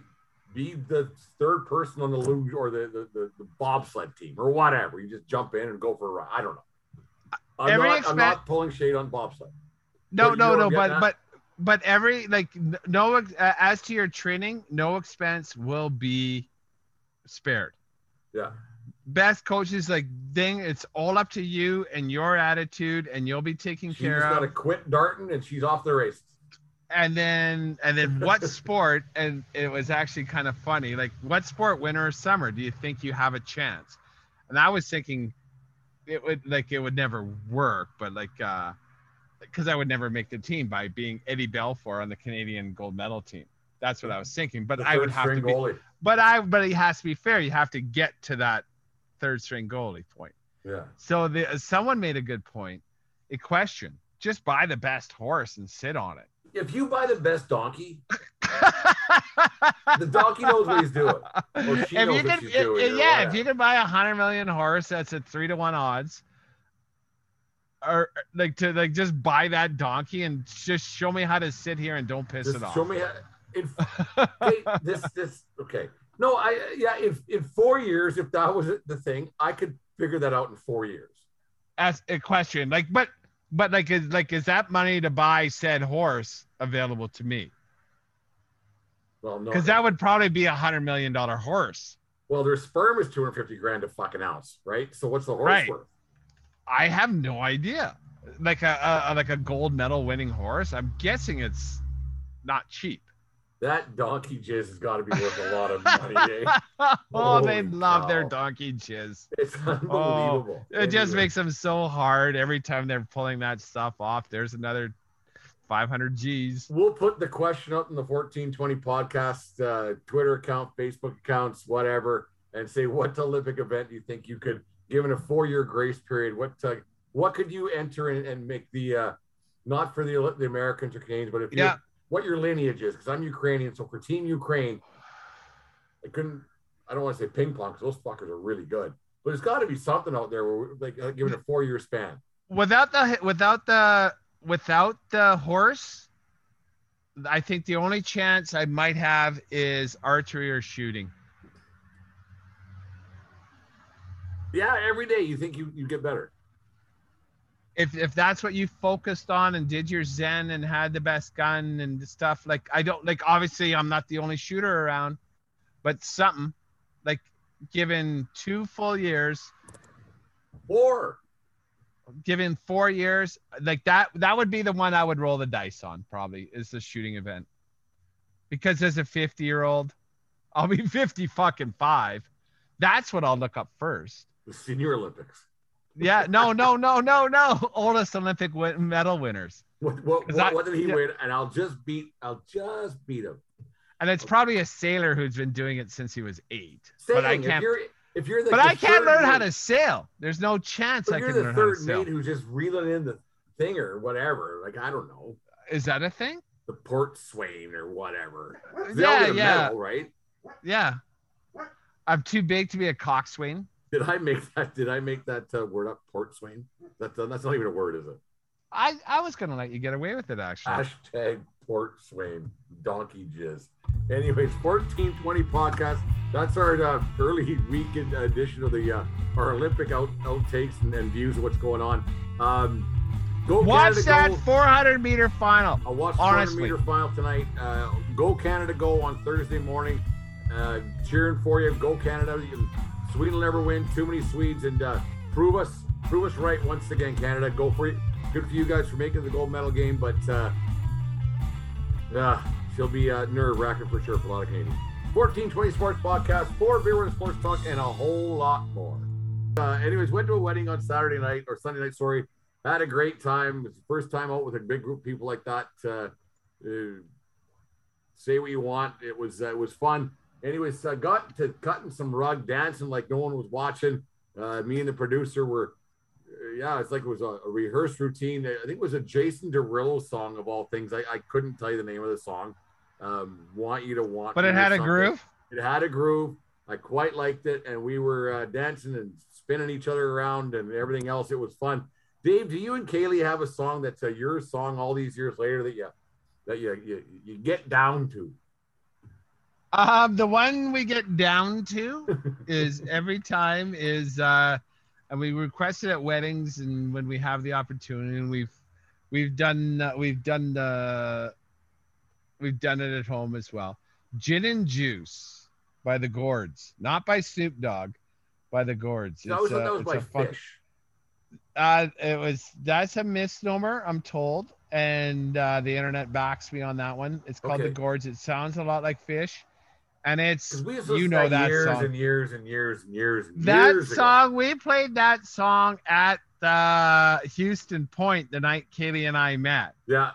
be the third person on the luge or the, the, the, the bobsled team or whatever. You just jump in and go for a ride. I don't know. I'm, Every not, I'm not pulling shade on bobsled. no, but no, no. But that? but but every like no uh, as to your training, no expense will be spared. Yeah. Best coaches like ding, it's all up to you and your attitude, and you'll be taken She care just of. got to quit darting and she's off the races. and then and then what sport and it was actually kind of funny like what sport winter or summer do you think you have a chance and I was thinking it would like it would never work, but like uh because I would never make the team by being Eddie Belfour on the Canadian gold medal team. That's what I was thinking. But I would have to be, goalie. but I but it has to be fair. You have to get to that third string goalie point. Yeah. So the someone made a good point. A question: just buy the best horse and sit on it. If you buy the best donkey, the donkey knows what he's doing. If you can, she's doing, yeah, if you can buy a hundred million horse that's at three to one odds, or like to like just buy that donkey and just show me how to sit here and don't piss Just it off. show me how. In, hey, this this okay. No, I yeah. If in four years, if that was the thing, I could figure that out in four years. As a question, like, but but like is like is that money to buy said horse available to me? Well, no, Because that would probably be a hundred million dollar horse. well, their sperm is two hundred fifty grand a fucking ounce, right? So what's the horse Right. worth? I have no idea. Like a, a like a gold medal winning horse. I'm guessing it's not cheap. That donkey jizz has got to be worth a lot of money. eh? oh, they Holy love their donkey jizz. It's unbelievable. It just makes them so hard every time they're pulling that stuff off. There's another 500 G's. We'll put the question up in the 1420 podcast uh, Twitter account, Facebook accounts, whatever, and say what Olympic event do you think you could, given a four-year grace period, what uh, what could you enter and, and make the uh, not for the the Americans or Canadians, but if you Yeah. what your lineage is, because I'm Ukrainian, so for Team Ukraine, I couldn't. I don't want to say ping pong because those fuckers are really good, but there's got to be something out there where we're, like uh, given a four-year span. Without the without the without the horse, I think the only chance I might have is archery or shooting. Yeah, every day you think you you get better. if if that's what you focused on and did your zen and had the best gun and stuff like i don't like obviously i'm not the only shooter around but something like given two full years Or given four years like that that would be the one i would roll the dice on probably is the shooting event because as a 50 year old i'll be 50 fucking five that's what i'll look up first the Senior Olympics. yeah no no no no no oldest olympic win- medal winners What what, what, I- what did he yeah. win? And I'll just beat I'll just beat him. and it's probably a sailor who's been doing it since he was eight. But I can't. you're if you're the But the I can't learn how to sail. There's no chance I can learn how to sail. You're the third mate who's just reeling in the thing or whatever. Like I don't know Is that a thing? the port swain or whatever. Yeah, yeah, medal, right? yeah. I'm too big to be a coxswain. Did I make that? Did I make that uh, word up? Port swain. That's uh, that's not even a word, is it? I I was gonna let you get away with it actually. Hashtag port swain. Donkey jizz. Anyways, 1420 podcast. That's our uh, early weekend edition of the uh, our Olympic out, outtakes and, and views of what's going on. Um, go Watch Canada, that go. 400 meter final. I'll watch the 400 meter final tonight. Uh, go Canada, go on Thursday morning. Uh, cheering for you. Go Canada. Sweden will never win. Too many Swedes, and uh, prove us prove us right once again. Canada, go for it. Good for you guys for making the gold medal game, but uh, yeah, she'll be uh, nerve wracking for sure for a lot of Canadians. 1420 Sports Podcast, four beer and sports talk, and a whole lot more. Uh, anyways, went to a wedding on Saturday night or Sunday night. Sorry, had a great time. It was the first time out with a big group of people like that. Uh, uh, say what you want. It was uh, it was fun. Anyways, got to cutting some rug, dancing like no one was watching. Uh, me and the producer were, uh, yeah, it's like it was a, a rehearsed routine. I think it was a Jason Derulo song of all things. I, I couldn't tell you the name of the song. Um, want you to want, But it had a something. groove. It had a groove. I quite liked it, and we were uh, dancing and spinning each other around and everything else. It was fun. Dave, do you and Kaylee have a song that's uh, your song all these years later that you that you you, you get down to? Um, the one we get down to is every time is uh, and we request it at weddings and when we have the opportunity and we've we've done uh, we've done the we've done it at home as well. Gin and Juice by the Gourds, not by Snoop Dogg, by the Gourds. I always It's thought a- that was it's by a fun- Phish. Uh, it was that's a misnomer, I'm told, and uh, the internet backs me on that one. It's called Okay. the Gourds. It sounds a lot like Phish, and it's we you know that years song. and years and years and years and that years ago. song we played that song at uh, Houston Point the night Kaylee and I met. Yeah.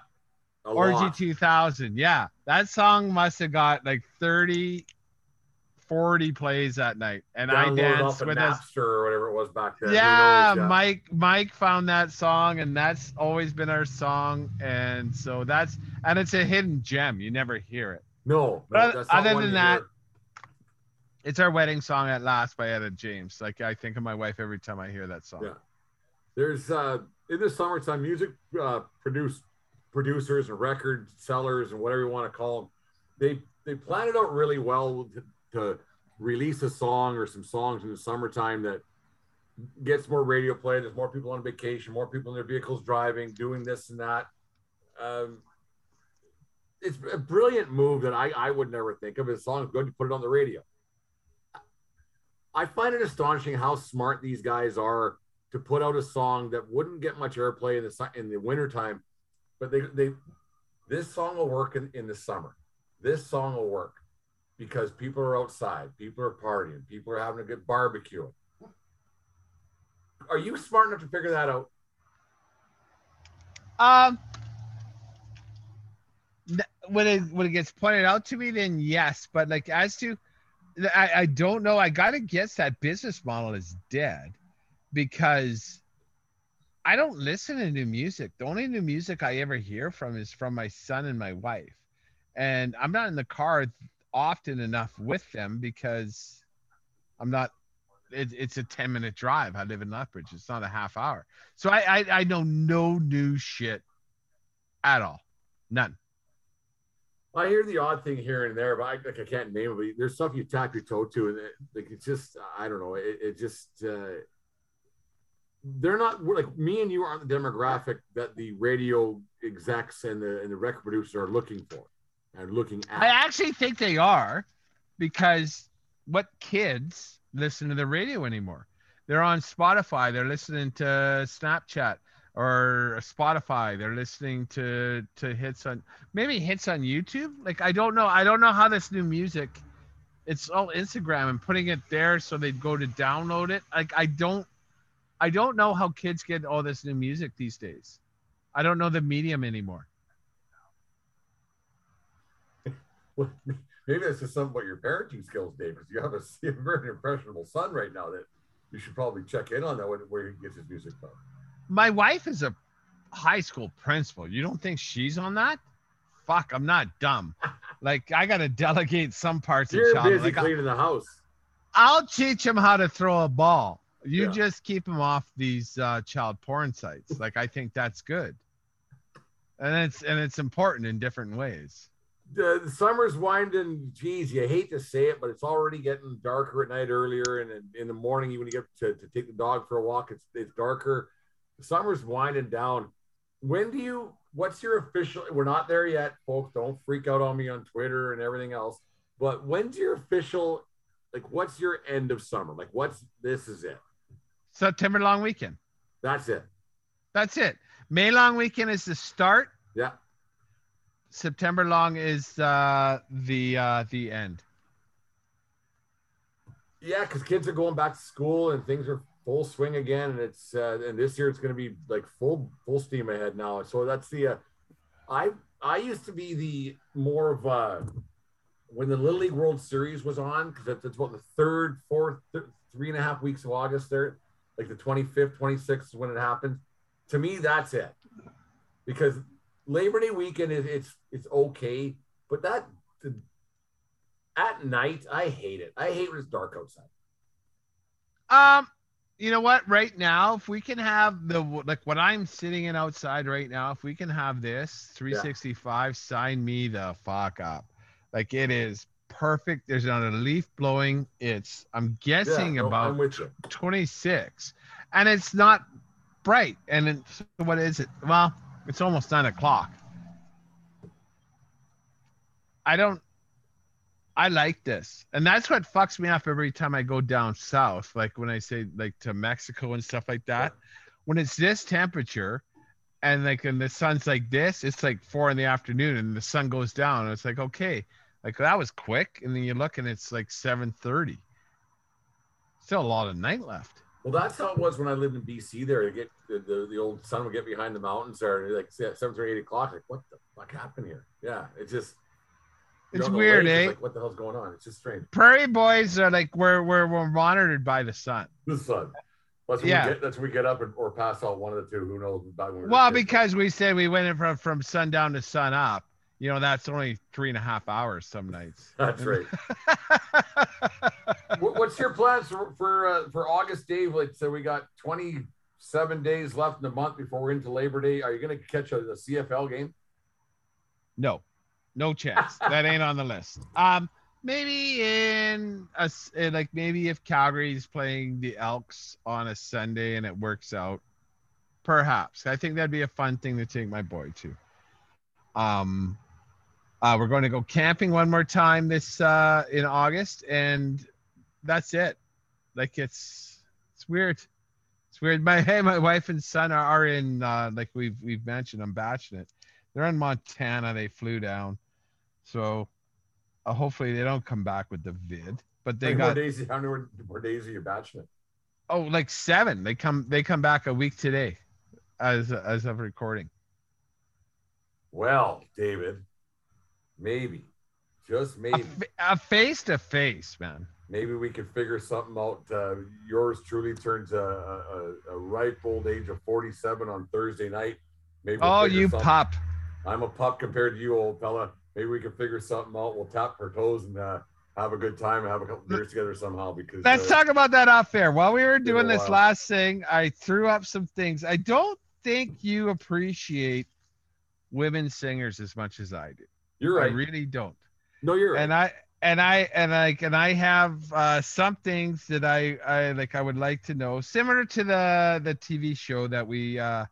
A Orgy lot. 2000. Yeah. That song must have got like 30, 40 plays that night. And I danced with us. Or whatever it was back then. Yeah, knows? Mike Mike found that song and that's always been our song. And so that's and it's a hidden gem. You never hear it. No, But other than that, hear. It's our wedding song at last by Etta James. Like I think of my wife every time I hear that song. Yeah. there's uh in the summertime music uh produce producers and record sellers and whatever you want to call them they they plan it out really well to, to release a song or some songs in the summertime that gets more radio play there's more people on vacation more people in their vehicles driving doing this and that um it's a brilliant move that I, I would never think of. As as good to put it on the radio. I find it astonishing how smart these guys are to put out a song that wouldn't get much airplay in the in the wintertime, but they they this song will work in, in the summer. This song will work because people are outside, people are partying, people are having a good barbecue. Are you smart enough to figure that out? Um, when it when it gets pointed out to me, then yes. But like as to, I I don't know. I gotta guess that business model is dead because I don't listen to new music. The only new music I ever hear from is from my son and my wife, and I'm not in the car often enough with them because I'm not. It, it's a 10 minute drive. I live in Lethbridge. It's not a half hour. So I, I I know no new shit at all. None. I hear the odd thing here and there, but I, like I can't name it. But there's stuff you tap your toe to, and it, like it's just I don't know. It, it just uh, they're not like me and you aren't the demographic that the radio execs and the and the record producers are looking for and looking at. I actually think they are because what kids listen to the radio anymore? They're on Spotify. They're listening to Snapchat or Spotify. They're listening to to hits on maybe hits on YouTube. Like I don't know. I don't know how this new music. It's all Instagram and putting it there so they'd go to download it. Like I don't. I don't know how kids get all this new music these days. I don't know the medium anymore. Well, maybe that's just something about your parenting skills, Dave, because you have a, you have a very impressionable son right now that you should probably check in on that when, where he gets his music from. my wife is a high school principal. You don't think she's on that? Fuck, I'm not dumb. Like I gotta delegate some parts You're of child. busy Like, I'll, cleaning the house. I'll teach him how to throw a ball. You Yeah. just keep them off these uh, child porn sites. Like I think that's good, and it's and it's important in different ways. the, the summer's winding. Geez, you hate to say it, but it's already getting darker at night earlier, and in, in the morning, you when you get to, to take the dog for a walk, it's it's darker. The summer's winding down. When do you? What's your official? We're not there yet, folks. Don't freak out on me on Twitter and everything else. But when's your official? Like, what's your end of summer? Like, what's this? Is it? September long weekend. That's it. That's it. May long weekend is the start. Yeah. September long is uh, the uh, the end. Yeah, because kids are going back to school and things are full swing again, and it's uh, and this year it's going to be like full full steam ahead now. So that's the uh, I I used to be the more of uh when the Little League World Series was on because it's, it's about the third, fourth, th- three and a half weeks of August there, like the twenty fifth, twenty sixth is when it happens. To me, that's it because Labor Day weekend is it's it's okay, but that the, at night I hate it. I hate when it's dark outside. Um, you know what? Right now, if we can have the like what I'm sitting in outside right now, if we can have this 365, sign me the fuck up. Like it is perfect. There's not a leaf blowing. It's I'm guessing Yeah, no, about I'm 26, and it's not bright. And it's, what is it? Well, it's almost nine o'clock. I don't. I like this, and that's what fucks me up every time I go down south. Like when I say like to Mexico and stuff like that. When it's this temperature, and like and the sun's like this, it's like four in the afternoon, and the sun goes down. And it's like okay, Like that was quick, and then you look and it's like seven thirty. Still a lot of night left. Well, that's how it was when I lived in BC. There, to get the, the, the old sun would get behind the mountains there, like seven or eight o'clock. Like, what the fuck happened here? Yeah, it's just It's weird, lake, eh? Like, what the hell's going on? It's just strange. Prairie boys are like we're we're, we're monitored by the sun. The sun. That's when Yeah. we get. That's when we get up and, or pass out one of the two. Who knows? Back when we were Well, because we said we went in from from sundown to sun up. You know, that's only three and a half hours some nights. that's right. What's your plans for for, uh, for August, Dave? Like, so we got twenty seven days left in the month before we're into Labor Day. Are you going to catch a, a CFL game? No, no chance. that ain't on the list. Um, maybe in a in, like maybe if Calgary's playing the Elks on a Sunday and it works out, perhaps. I think that'd be a fun thing to take my boy to. Um, uh, we're going to go camping one more time this uh in August, and that's it. Like it's it's weird. It's weird. My hey, my wife and son are, are in uh like we've we've mentioned. I'm batching it. They're in Montana. They flew down, so uh, hopefully they don't come back with the vid. But they How many more got days? How many more, more days are you batching it? oh like seven. They come they come back a week today, as as of recording. Well, David, maybe, just maybe, a face to face, man. maybe we could figure something out. Uh, yours truly turns a, a, a ripe old age of 47 on Thursday night. Maybe. we'll Oh, you something- pup. I'm a pup compared to you, old fella. Maybe we can figure something out. We'll tap our toes and uh, have a good time and have a couple beers together somehow. Because Let's uh, talk about that off air. While we were doing this last thing, I threw up some things. I don't think you appreciate women singers as much as I do. You're right. I really don't. no, you're right. And I and I and like and I have uh, some things that I I like I would like to know, similar to the the TV show that we uh,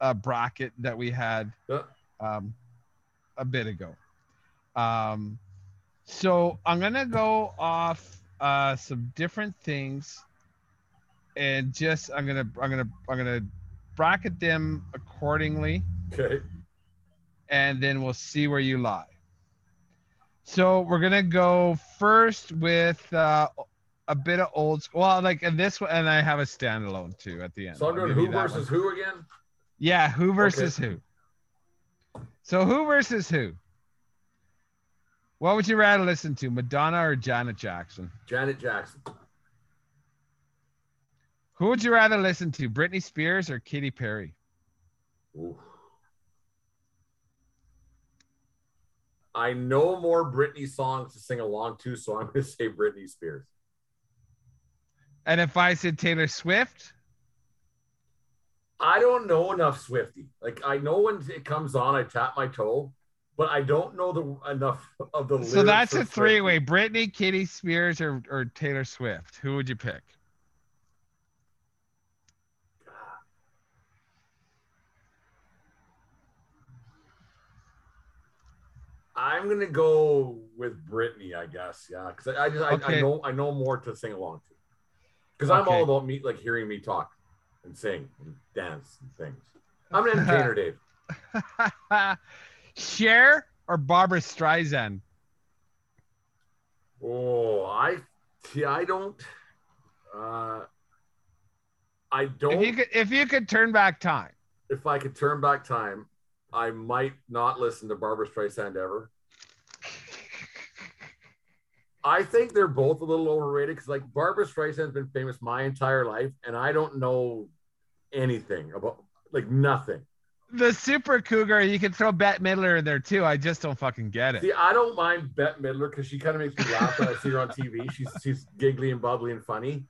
uh bracket that we had Yeah. um a bit ago. Um, so I'm gonna go off uh some different things, and just I'm gonna I'm gonna I'm gonna bracket them accordingly okay. And then we'll see where you lie. So we're gonna go first with uh, a bit of old school. Well, like and this one, and I have a standalone too at the end. So I'm I'll doing who versus one. who again? Yeah, who versus who? So who versus who? What would you rather listen to, Madonna or Janet Jackson? Janet Jackson. Who would you rather listen to, Britney Spears or Katy Perry? Ooh. I know more Britney songs to sing along to, so I'm going to say Britney Spears. And if I said Taylor Swift, I don't know enough Swifty. Like I know when it comes on, I tap my toe, but I don't know the enough of the. so that's a three-way: Britney, Katy Spears, or or Taylor Swift. Who would you pick? I'm gonna go with Britney, I guess. Yeah, because I, I just I, I know I know more to sing along to. Because I'm all about me like hearing me talk and sing and dance and things. I'm an entertainer, Dave. Cher or Barbra Streisand? Oh, I see. I don't. Uh, I don't. If you could, if you could turn back time, if I could turn back time, I might not listen to Barbra Streisand ever. I think they're both a little overrated because, like, Barbra Streisand's been famous my entire life, and I don't know anything about, like, nothing. the Super Cougar, you can throw Bette Midler in there too. I just don't fucking get it. See, I don't mind Bette Midler because she kind of makes me laugh when I see her on TV. She's she's giggly and bubbly and funny.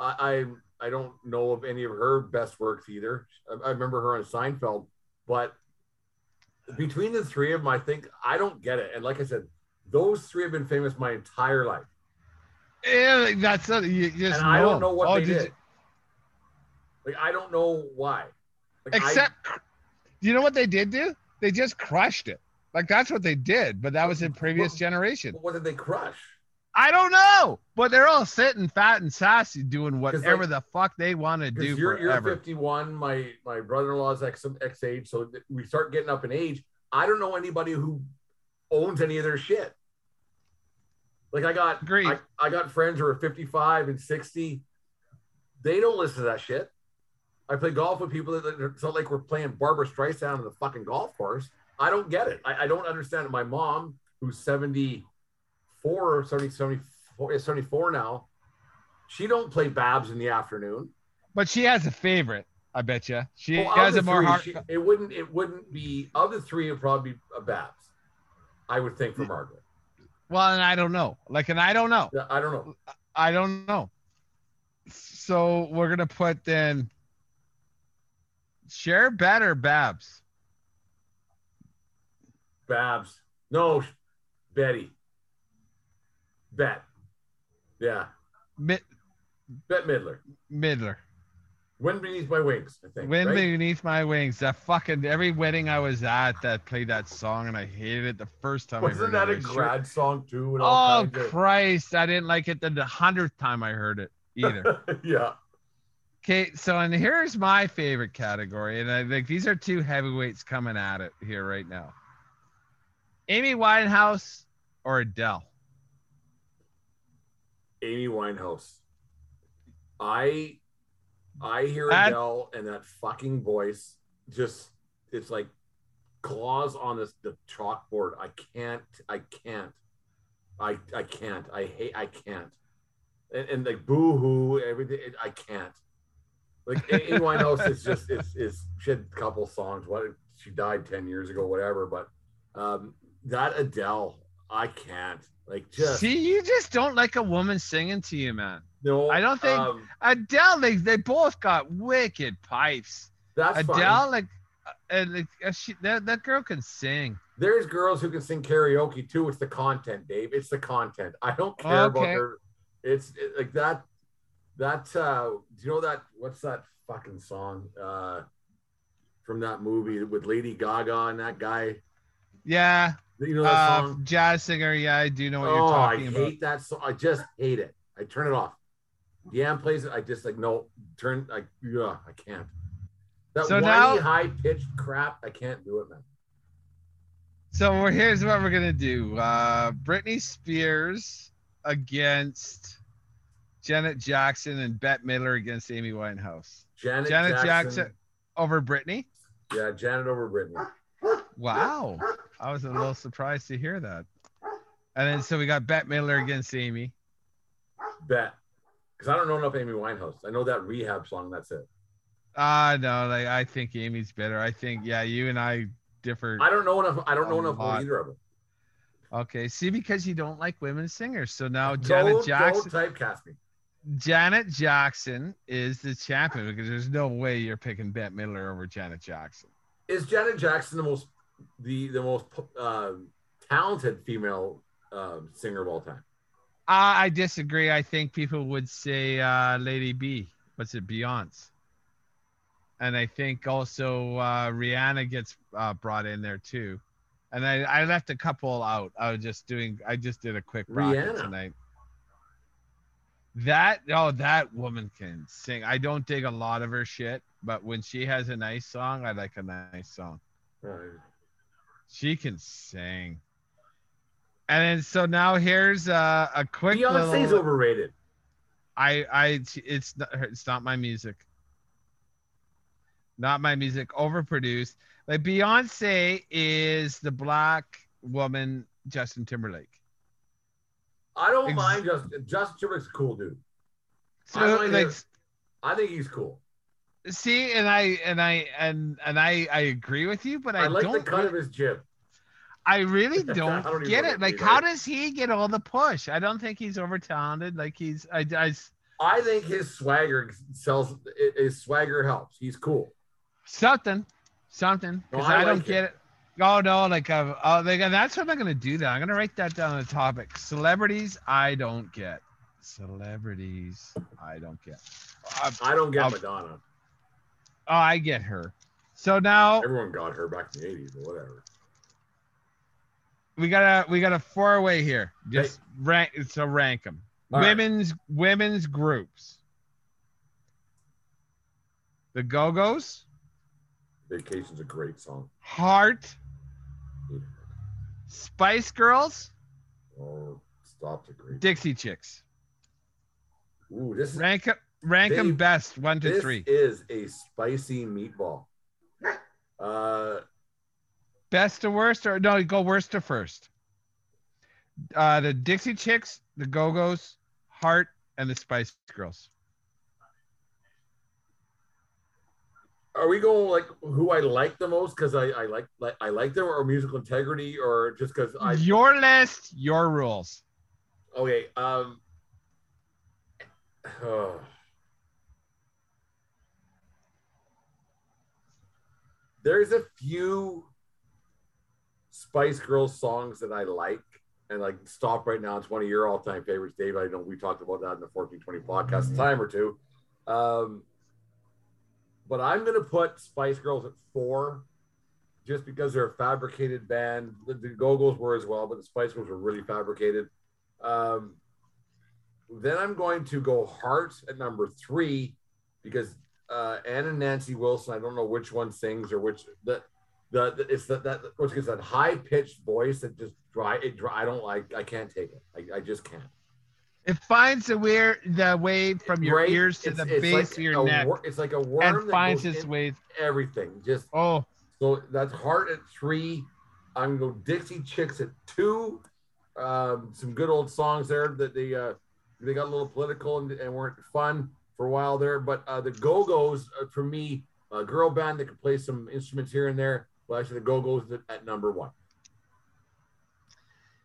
I I, I don't know of any of her best works either. I, I remember her on Seinfeld, but between the three of them, I think I don't get it. And like I said, those three have been famous my entire life, Yeah, that's not, you, just and I don't know. what Oh, they did did. Like I don't know why. Like, I- except, you know what they did do? They just crushed it. Like that's what they did, but that was in previous What- generation. what did they crush? I don't know, but they're all sitting fat and sassy, doing whatever like- the fuck they want to do you're, you're 51, my my brother-in-law's ex ex age, so th- we start getting up in age. I don't know anybody who owns any of their shit. Like I got, Agreed. I, I got friends who are 55 and 60. They don't listen to that shit. I play golf with people that it's not like we're playing Barbra Streisand on the fucking golf course. I don't get it. I, I don't understand it. My mom, who's 74 or 70, 74, 74 now, she don't play Babs in the afternoon. But she has a favorite. I bet you. She Well, has a more three, hard. she- it wouldn't it wouldn't be of the three, it'd probably be a Babs. I would think for Margaret. Well, and I don't know. Like, and I don't know. Yeah, I don't know. I don't know. So we're gonna put then Cher better Babs. Babs. No, Betty. Bet. Yeah. Mid- Bet Midler. Midler. Wind beneath my wings, I think. Wind right? beneath my wings. That fucking every wedding I was at that played that song and I hated it the first time I Wasn't heard that it. a grad song too? Oh kinds of- Christ! I didn't like it the- the hundredth time I heard it either. yeah. Okay, so and here's my favorite category, and I think these are two heavyweights coming at it here right now. Amy Winehouse or Adele? Amy Winehouse. I I hear That- Adele and that fucking voice just it's like claws on this the chalkboard. I can't I can't. I I can't. I hate I can't. And, and like boo hoo, everything it- I can't. Like Amy Winehouse is just is is she had a couple songs. What she died 10 years ago, whatever, but um that Adele, I can't. Like just See, you just don't like a woman singing to you, man. no I don't think- um, Adele, they, they both got wicked pipes. that's fine. Adele, like, uh, and like uh, she, that, that girl can sing. There's girls who can sing karaoke too. It's the content, Dave. It's the content. I don't care about her. It's it, like that. That uh, do you know that? What's that fucking song uh, from that movie with Lady Gaga and that guy? Yeah, You know that uh, song? jazz singer. Yeah, I do know what oh, you're talking about. I hate that song. I just hate it. I turn it off. Deanne plays it. I just like no turn. Like yeah, I can't. That So whiny, high pitched crap. I can't do it, man. So we're, here's what we're gonna do. Uh, Britney Spears against Janet Jackson and Bette Midler against Amy Winehouse. Janet, Janet Jackson. Jackson over Britney. Yeah, Janet over Britney. Wow, I was a little surprised to hear that. And then so we got Bette Miller against Amy. Bet. Because I don't know enough Amy Winehouse. I know that rehab song. That's it. Ah, no, like I think Amy's better. I think yeah, you and I differ. I don't know enough. I don't know enough about either of them. Okay, see, because you don't like women singers, so now Janet Don't, Jackson. don't typecast me. Janet Jackson is the champion because there's no way you're picking Bette Midler over Janet Jackson. Is Janet Jackson the most the the most uh, talented female uh, singer of all time? I disagree. I think people would say uh, Lady B. What's it, Beyonce? And I think also uh, Rihanna gets uh, brought in there too. And I, I left a couple out. I was just doing. I just did a quick Rihanna. tonight. That oh, that woman can sing. I don't dig a lot of her shit, but when she has a nice song, I like a nice song. Uh, She can sing. And then so now here's uh, a quick Beyonce's little. overrated. I I it's not it's not my music. Not my music. Overproduced. Like Beyonce is the black woman Justin Timberlake. I don't Ex- mind Justin. Justin Timberlake's a cool dude. I So might like I think he's cool. See, and I and I and and I I agree with you, but I, I, like don't. the cut of his jib. I really don't, don't get it. Like, how does. does he get all the push? I don't think he's over talented. Like he's I, I I think his swagger sells. His swagger helps. He's cool. something, something. No, Because I I, don't like get it. Oh no, like uh, oh, like, that's what I'm gonna do. That I'm gonna write that down on the topic. Celebrities, I don't get. Celebrities, I don't get. Uh, I don't get I'll- Madonna. Oh, I get her. So now Everyone got her back in the '80s, but whatever. we got a we got a four way here. Just rank. So rank them. All right. women's women's groups. The Go Go's, Vacation's a great song. Heart, Spice Girls, Oh, Stop's a great. Dixie Chicks. Ooh, this Rank rank them best one to this three. is a spicy meatball. Uh, Best to worst, or no? Go worst to first. Uh, the Dixie Chicks, the Go Go's, Heart, and the Spice Girls. are we going like who I like the most because I, I like like I like them or musical integrity or just because I your list, your rules. okay um oh. There's a few Spice Girls songs that I like and like stop right now. It's one of your all-time favorites, Dave. I know we talked about that in the 1420 podcast a time or two. Um, but I'm gonna put Spice Girls at four, just because they're a fabricated band. The, the Go-Go's were as well, but the Spice Girls were really fabricated. Um, then I'm going to go Heart at number three because uh, Ann and Nancy Wilson. I don't know which one sings or which the the, the it's that that which is that high pitched voice that just dry it dry. I don't like. I can't take it. I, I just can't. It finds the weir the way from your Right? ears to It's- the it's base like of your neck wor- it's like a worm and that finds its way. everything. Just Oh, so that's Heart at three. I'm gonna go Dixie Chicks at two. Um, some good old songs there that they uh, they got a little political and, and weren't fun for a while there. But uh, the Go Go's uh, for me, a girl band that could play some instruments here and there. Well, actually, the Go Go's at, number one.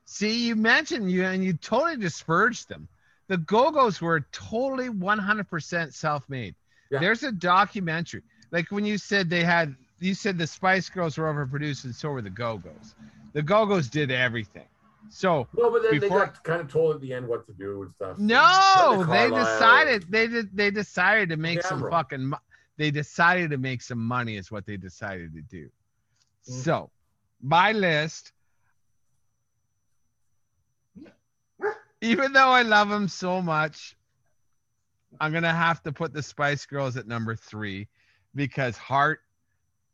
see, you mentioned you and you totally dispersed them. The Go Go's were totally 100% self made. Yeah. There's a documentary. Like when you said they had, you said the Spice Girls were overproduced and so were the Go Go's. The Go Go's did everything. So No, but then Before- they got kind of told at the end what to do and stuff. No, Linda they Carlisle. decided they did they decided to make some fucking they decided to make some money is what they decided to do. Mm. So, my list even though I love them so much, I'm going to have to put the Spice Girls at number 3 because Heart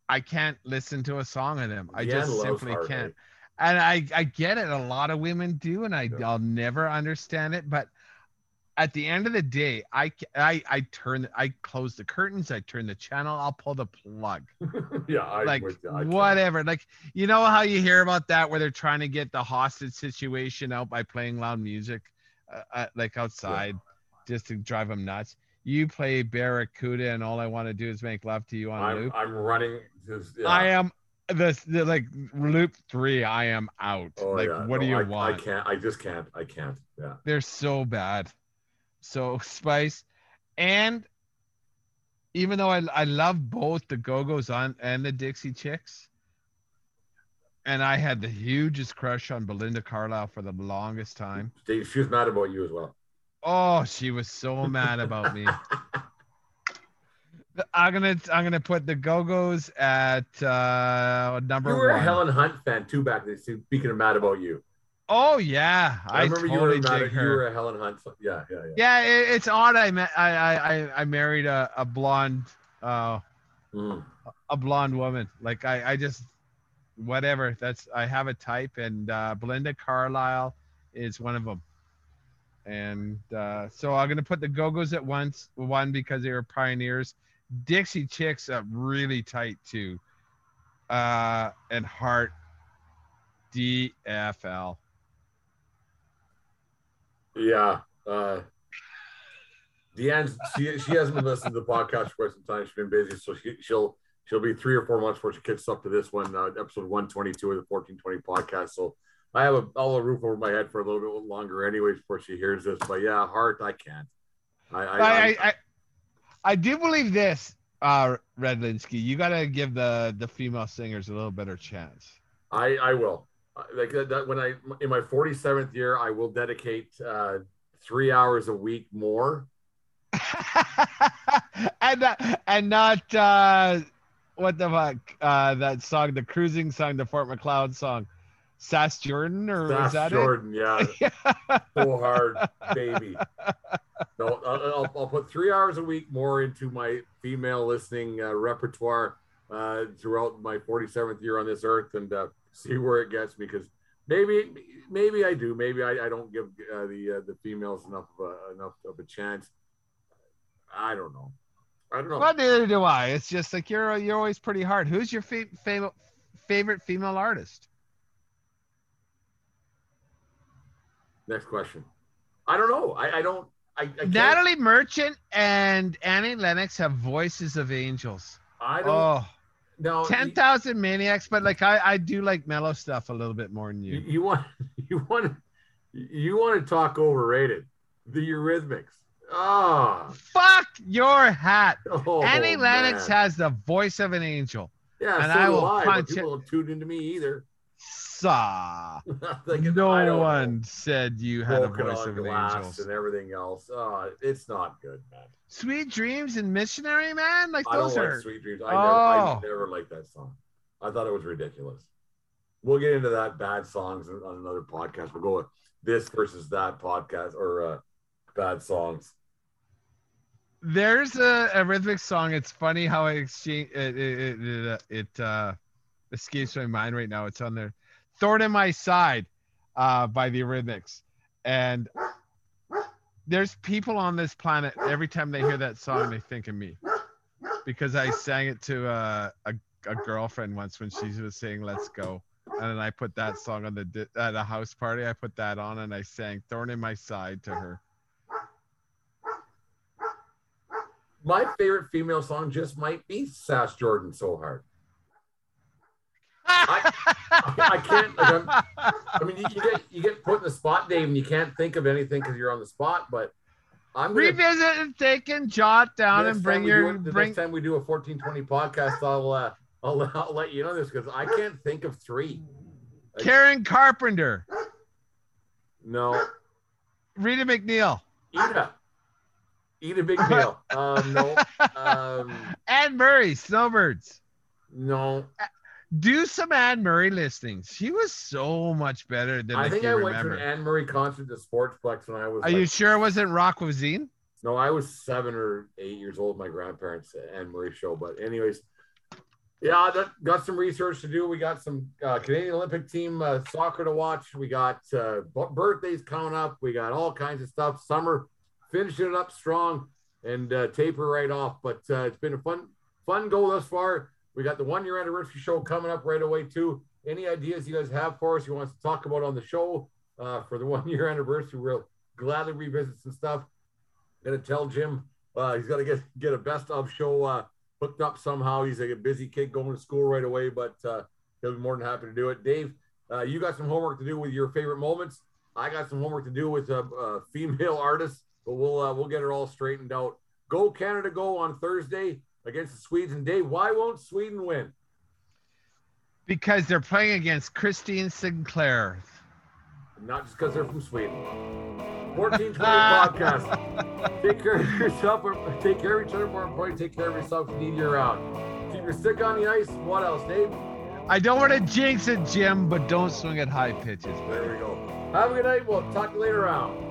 I can't listen to a song of them. I Deanne just simply Heart, can't right? And I I get it. A lot of women do, and I Yeah. I'll never understand it. But at the end of the day, I I I turn I close the curtains, I turn the channel, I'll pull the plug, yeah, I like whatever. Like you know how you hear about that where they're trying to get the hostage situation out by playing loud music, uh, uh, like outside, just to drive them nuts. You play Barracuda, and all I want to do is make love to you on I'm, loop. I'm running. Just, yeah. I am the, the like loop three. I am out. Oh, like, yeah. what do you I, want? I can't. I just can't. I can't. Yeah. They're so bad. So Spice, and even though I I love both the Go Go's on and the Dixie Chicks, and I had the hugest crush on Belinda Carlisle for the longest time. She was mad about you as well. Oh, she was so mad about me. I'm gonna I'm gonna put the Go Go's at uh, number You were one. a Helen Hunt fan too back then. Speaking of mad about you, oh yeah, I, I, remember totally you were mad at, you were a Helen Hunt. fan. Yeah, yeah, yeah. Yeah, it, it's odd. I met I I I- I married a, a blonde uh Mm. a blonde woman. Like I I just whatever. That's I have a type, and uh, Belinda Carlisle is one of them. And uh, so I'm gonna put the Go Go's at once one because they were pioneers. Dixie Chicks up really tight too. Uh, and Heart DFL. Yeah. Uh, Deanne's she she hasn't been listening to the podcast for quite some time. She's been busy, so she, she'll she'll be three or four months before she kicks up to this one, uh, episode one twenty two of the fourteen twenty podcast. So I have a all a roof over my head for a little bit longer, anyways, before she hears this. But yeah, heart, I can't. I I, I, I, I, do believe this, uh, Redlinsky. You gotta give the the female singers a little better chance. I, I will. Uh, Like that, that when I in my forty seventh year, I will dedicate uh, three hours a week more. and uh, and not uh, what the fuck uh, that song, the cruising song, the Fort Macleod song, Sass Jordan or was Sass that Jordan, yeah, it? so hard, baby. No, I'll, I'll, I'll put three hours a week more into my female listening uh, repertoire uh, throughout my 47th year on this earth and uh, see where it gets me. Because maybe, maybe I do. Maybe I, I don't give uh, the uh, the females enough of a, enough of a chance. I don't know. I don't know. Well, neither do I. It's just like you're you're always pretty hard. Who's your fa- favorite favorite female artist? Next question. I don't know. I, I don't. I, I Natalie Merchant and Annie Lennox have voices of angels. I don't. Oh, no. ten thousand maniacs, but like I I do like mellow stuff a little bit more than You, you. you want you want you want to talk overrated? The Eurythmics. Ah. Fuck your hat. Oh, Annie Lennox man. has the voice of an angel. Yeah, and so I will I, punch but people don't tune into me either. Saw. like, no I one said you had a voice of an glass angel. and everything else. Oh, it's not good, man. Sweet dreams and missionary man, like I don't those like are. Sweet Dreams. I, never, I Oh. never liked that song. I thought it was ridiculous. We'll get into that bad songs on another podcast. We'll go with this versus that podcast or uh, bad songs. There's a, a rhythmic song. It's funny how it exchange it it, it, uh, it uh, escapes my mind right now. It's on there. "Thorn in My Side" uh, by the Eurythmics, and there's people on this planet. Every time they hear that song, they think of me because I sang it to uh, a a girlfriend once when she was saying "Let's Go." And then I put that song on the at a house party. I put that on and I sang "Thorn in My Side" to her. My favorite female song just might be Sass Jordan so hard. I, I can't. Like, I mean, you, you get you get put in the spot, Dave, and you can't think of anything because you're on the spot. But I'm gonna, revisit and take and jot down and bring do your the bring next time we do a 1420 podcast, I'll uh, I'll, I'll let you know this because I can't think of three. Karen Carpenter, No, Rita MacNeil, eat a eat a big meal. Um, no, um, Anne Murray, Snowbirds. no. Do some Anne Murray listings. She was so much better than I I, think I went remember. to an Anne Murray concert at Sportsplex when I was. Are like, you sure it wasn't Rock Cuisine? No, I was seven or eight years old. My grandparents Anne Murray show, but anyways, yeah, that, got some research to do. We got some uh, Canadian Olympic team uh, soccer to watch. We got uh, birthdays coming up. We got all kinds of stuff. Summer, finishing it up strong and uh, taper right off. But uh, it's been a fun, fun go thus far. We got the one year anniversary show coming up right away too. Any ideas you guys have for us? You want us to talk about on the show uh, for the one year anniversary? We'll gladly revisit some stuff gonna tell Jim uh, he's gotta get get a best of show uh, hooked up somehow. He's like a busy kid going to school right away, but uh, he'll be more than happy to do it. Dave, uh, you got some homework to do with your favorite moments. I got some homework to do with a female artists, but we'll uh, we'll get it all straightened out. Go Canada, go on Thursday against the Swedes. And Dave, why won't Sweden win? Because they're playing against Christine Sinclair. Not just because they're from Sweden. 1420 podcast. Take care of yourself. Take care of each other. More importantly, take care of yourself. You need you around. Keep your stick on the ice. What else, Dave? I don't want to jinx it, Jim, but don't swing at high pitches. There we go. Have a good night. We'll talk to you later on.